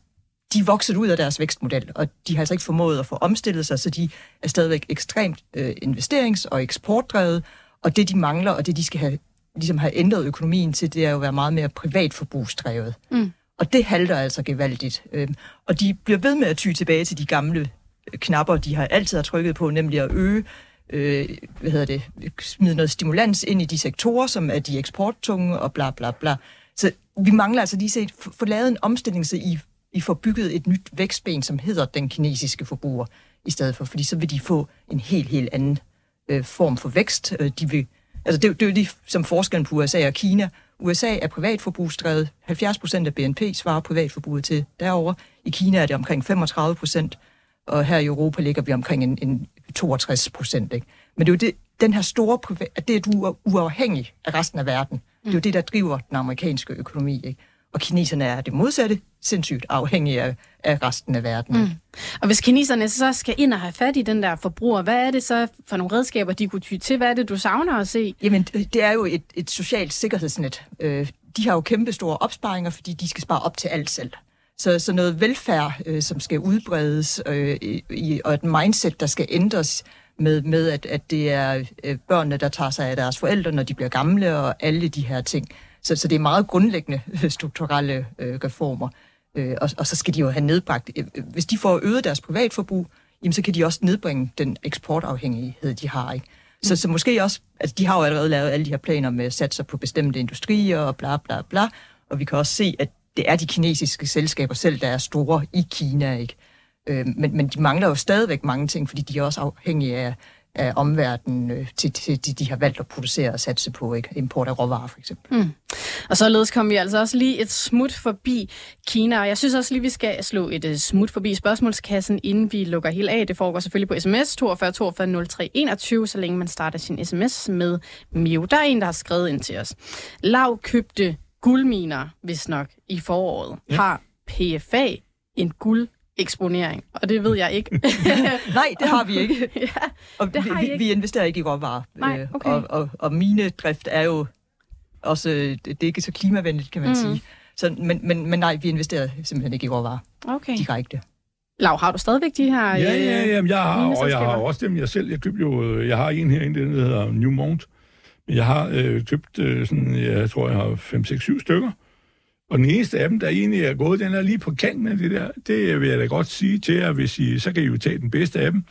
Speaker 3: de er vokset ud af deres vækstmodel, og de har altså ikke formået at få omstillet sig, så de er stadigvæk ekstremt øh, investerings- og eksportdrevet, og det, de mangler, og det, de skal have, ligesom have ændret økonomien til, det er jo at være meget mere privatforbrugsdrevet.
Speaker 1: Mm.
Speaker 3: Og det halter altså gevaldigt. Øhm, og de bliver ved med at ty tilbage til de gamle øh, knapper, de har altid har trykket på, nemlig at øge, øh, hvad hedder det, smide noget stimulans ind i de sektorer, som er de eksporttunge og bla bla bla. Så vi mangler altså lige set, få lavet en omstilling, så I, I får bygget et nyt vækstben, som hedder den kinesiske forbruger, i stedet for, fordi så vil de få en helt, helt anden øh, form for vækst. Øh, de vil, altså det, det er jo lige som forskellen på USA og Kina. USA er privatforbrugsdrevet. 70 procent af BNP svarer privatforbruget til derover. I Kina er det omkring 35 procent, og her i Europa ligger vi omkring en, en 62 procent. Ikke? Men det er jo det, den her store at det, at du er uafhængig af resten af verden, det er jo det, der driver den amerikanske økonomi. Ikke? Og kineserne er det modsatte, sindssygt afhængige af, af resten af verden. Mm.
Speaker 1: Og hvis kineserne så skal ind og have fat i den der forbruger, hvad er det så for nogle redskaber, de kunne ty til? Hvad er det, du savner at se?
Speaker 3: Jamen, det er jo et, et socialt sikkerhedsnet. Øh, de har jo kæmpe store opsparinger, fordi de skal spare op til alt selv. Så, så noget velfærd, øh, som skal udbredes, øh, i, og et mindset, der skal ændres med, med at, at det er øh, børnene, der tager sig af deres forældre, når de bliver gamle, og alle de her ting. Så, så det er meget grundlæggende øh, strukturelle øh, reformer. Øh, og, og så skal de jo have nedbragt. øh, Hvis de får øget deres privatforbrug, jamen så kan de også nedbringe den eksportafhængighed, de har. Ikke? Så, så måske også, altså de har jo allerede lavet alle de her planer med satser på bestemte industrier og bla bla bla, og vi kan også se, at det er de kinesiske selskaber selv, der er store i Kina, ikke? Øh, men, men de mangler jo stadigvæk mange ting, fordi de er også afhængige af, af omverdenen, øh, til, til de, de har valgt at producere og satse på, ikke? import af råvarer for eksempel. Mm.
Speaker 1: Og således kommer vi altså også lige et smut forbi Kina, og jeg synes også lige, vi skal slå et uh, smut forbi spørgsmålskassen, inden vi lukker helt af. Det foregår selvfølgelig på sms 42 42 03 21, så længe man starter sin sms med Mio. Der er en, der har skrevet ind til os. Lav købte guldminer, hvis nok, i foråret. Ja. Har PFA en guld eksponering, og det ved jeg ikke.
Speaker 3: Nej, det har vi ikke. ja, og det vi, har vi, ikke. vi investerer ikke i råvarer.
Speaker 1: Nej, øh, okay.
Speaker 3: og, og, og mine drift er jo også, det er ikke så klimavenligt, kan man mm. sige. Så, men, men, men nej, vi investerer simpelthen ikke i råvarer.
Speaker 1: Okay.
Speaker 3: Direkte.
Speaker 1: Lav, har du stadigvæk de her
Speaker 2: Ja, ja, ja, jeg har, og jeg har også dem jeg selv. Jeg købte jo, jeg har en herinde, der hedder New Mount. Jeg har øh, købt øh, sådan, jeg tror, jeg har 5, 6, 7 stykker. Og den eneste af dem, der egentlig er gået, den er lige på kanten af det der. Det vil jeg da godt sige til jer, hvis I, så kan I jo tage den bedste af dem.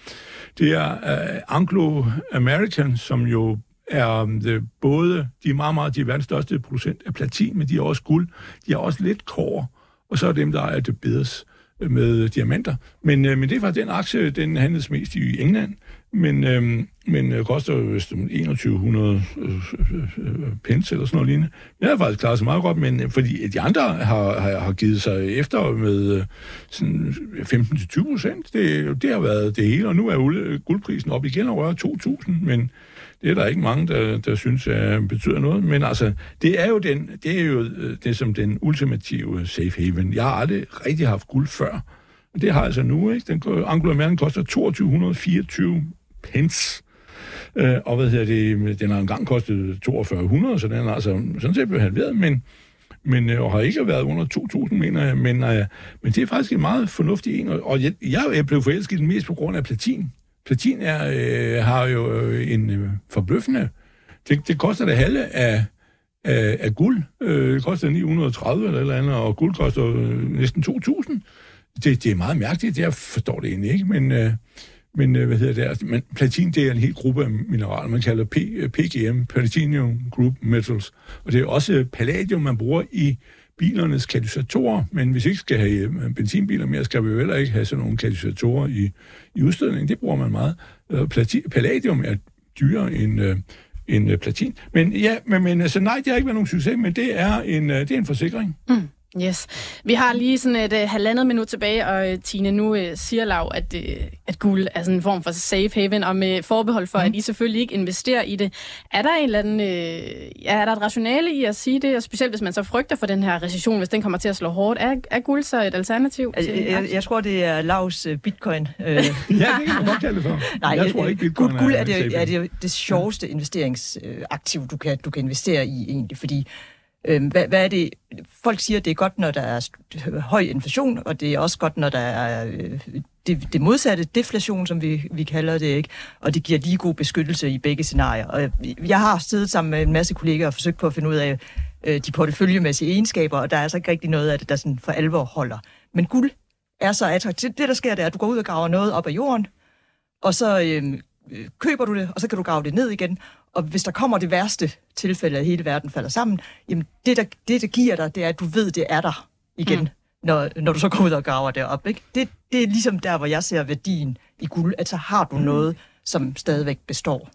Speaker 2: Det er øh, Anglo-American, som jo er øh, både, de er meget, meget, de er verdens største producent af platin, men de er også guld. De er også lidt kår, og så er dem, der er det bedres øh, med diamanter. Men, øh, men det var den aktie, den handles mest i England, men, øh, men øh, koster jo vist 2100 øh, øh, øh, pence eller sådan noget lignende. Jeg har faktisk klaret sig meget godt, men øh, fordi de andre har, har, har givet sig efter med øh, sådan 15-20 procent. Det, det har været det hele, og nu er guldprisen op igen over 2.000, men det er der ikke mange, der, der synes er, betyder noget. Men altså, det er jo, den, det er jo det som den ultimative safe haven. Jeg har aldrig rigtig haft guld før. Det har jeg altså nu, ikke? Den Anglo-American koster 2224 pence. Øh, og hvad hedder det, den har engang kostet 4200, så den er altså sådan set blevet halveret, men, men øh, og har ikke været under 2.000, mener jeg. Men, øh, men det er faktisk en meget fornuftig en, og jeg, jeg blev forelsket mest på grund af platin. Platin er, øh, har jo øh, en øh, forbløffende... Det, det koster det halve af, af, af guld. Øh, det koster 930 eller eller andet, og guld koster øh, næsten 2.000. Det, det er meget mærkeligt, jeg forstår det egentlig ikke, men... Øh, men øh, hvad hedder det? Altså, men platin, det er en hel gruppe af mineraler, man kalder P, øh, PGM, Platinum Group Metals. Og det er også øh, palladium, man bruger i bilernes katalysatorer, men hvis vi ikke skal have øh, benzinbiler mere, skal vi jo heller ikke have sådan nogle katalysatorer i, i udstødning. Det bruger man meget. Plati, palladium er dyrere end, øh, end platin. Men ja, men, men altså, nej, det har ikke været nogen succes, men det er en, det er en forsikring. Mm.
Speaker 1: Yes. Vi har lige sådan et uh, halvandet minut tilbage, og uh, Tine, nu uh, siger Lav, at, uh, at guld er sådan en form for safe haven, og med forbehold for, mm. at I selvfølgelig ikke investerer i det. Er der en eller anden, uh, ja, er der et rationale i at sige det, og specielt hvis man så frygter for den her recession, hvis den kommer til at slå hårdt? Er, er guld så et alternativ?
Speaker 3: Altså, til jeg, jeg tror, det er Lavs uh, bitcoin.
Speaker 2: ja, det kan man godt kalde det for. Nej, jeg, jeg tror ikke, bitcoin
Speaker 3: guld, guld er, er, det, er det, det sjoveste investeringsaktiv, du kan, du kan investere i egentlig, fordi Øh, hvad, hvad er det? Folk siger, at det er godt, når der er høj inflation, og det er også godt, når der er øh, det, det modsatte, deflation, som vi, vi kalder det, ikke? og det giver lige god beskyttelse i begge scenarier. Og jeg har siddet sammen med en masse kolleger og forsøgt på at finde ud af øh, de porteføljemæssige egenskaber, og der er altså ikke rigtig noget af det, der sådan for alvor holder. Men guld er så attraktivt. Det, der sker, det er, at du går ud og graver noget op af jorden, og så øhm, øh, køber du det, og så kan du grave det ned igen, og hvis der kommer det værste tilfælde, at hele verden falder sammen, jamen det, der, det, der giver dig, det er, at du ved, det er der igen, mm. når, når du så går ud og graver det op. Ikke? Det, det er ligesom der, hvor jeg ser værdien i guld, at så har du mm. noget, som stadigvæk består.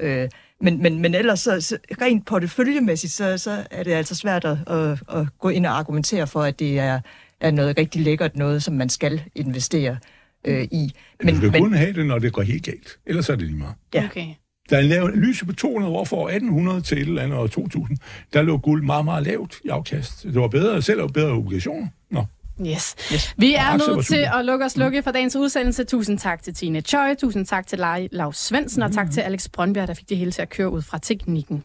Speaker 3: Øh, men, men, men ellers, så, så rent porteføljemæssigt, så, så er det altså svært at, at, at gå ind og argumentere for, at det er, er noget rigtig lækkert, noget, som man skal investere øh, i.
Speaker 2: Men, du skal men, kun have det, når det går helt galt. Ellers er det lige meget.
Speaker 1: Ja. Okay.
Speaker 2: Der er lavet lyse på 200 år for 1800 til et eller andet år 2000. Der lå guld meget, meget lavt i afkast. Det var bedre, selv og bedre obligationer. Nå.
Speaker 1: Yes. yes. Vi er nødt til at lukke os lukke for dagens udsendelse. Tusind tak til Tine Choi, tusind tak til Lars Svendsen, og tak til Alex Brøndbjerg, der fik det hele til at køre ud fra teknikken.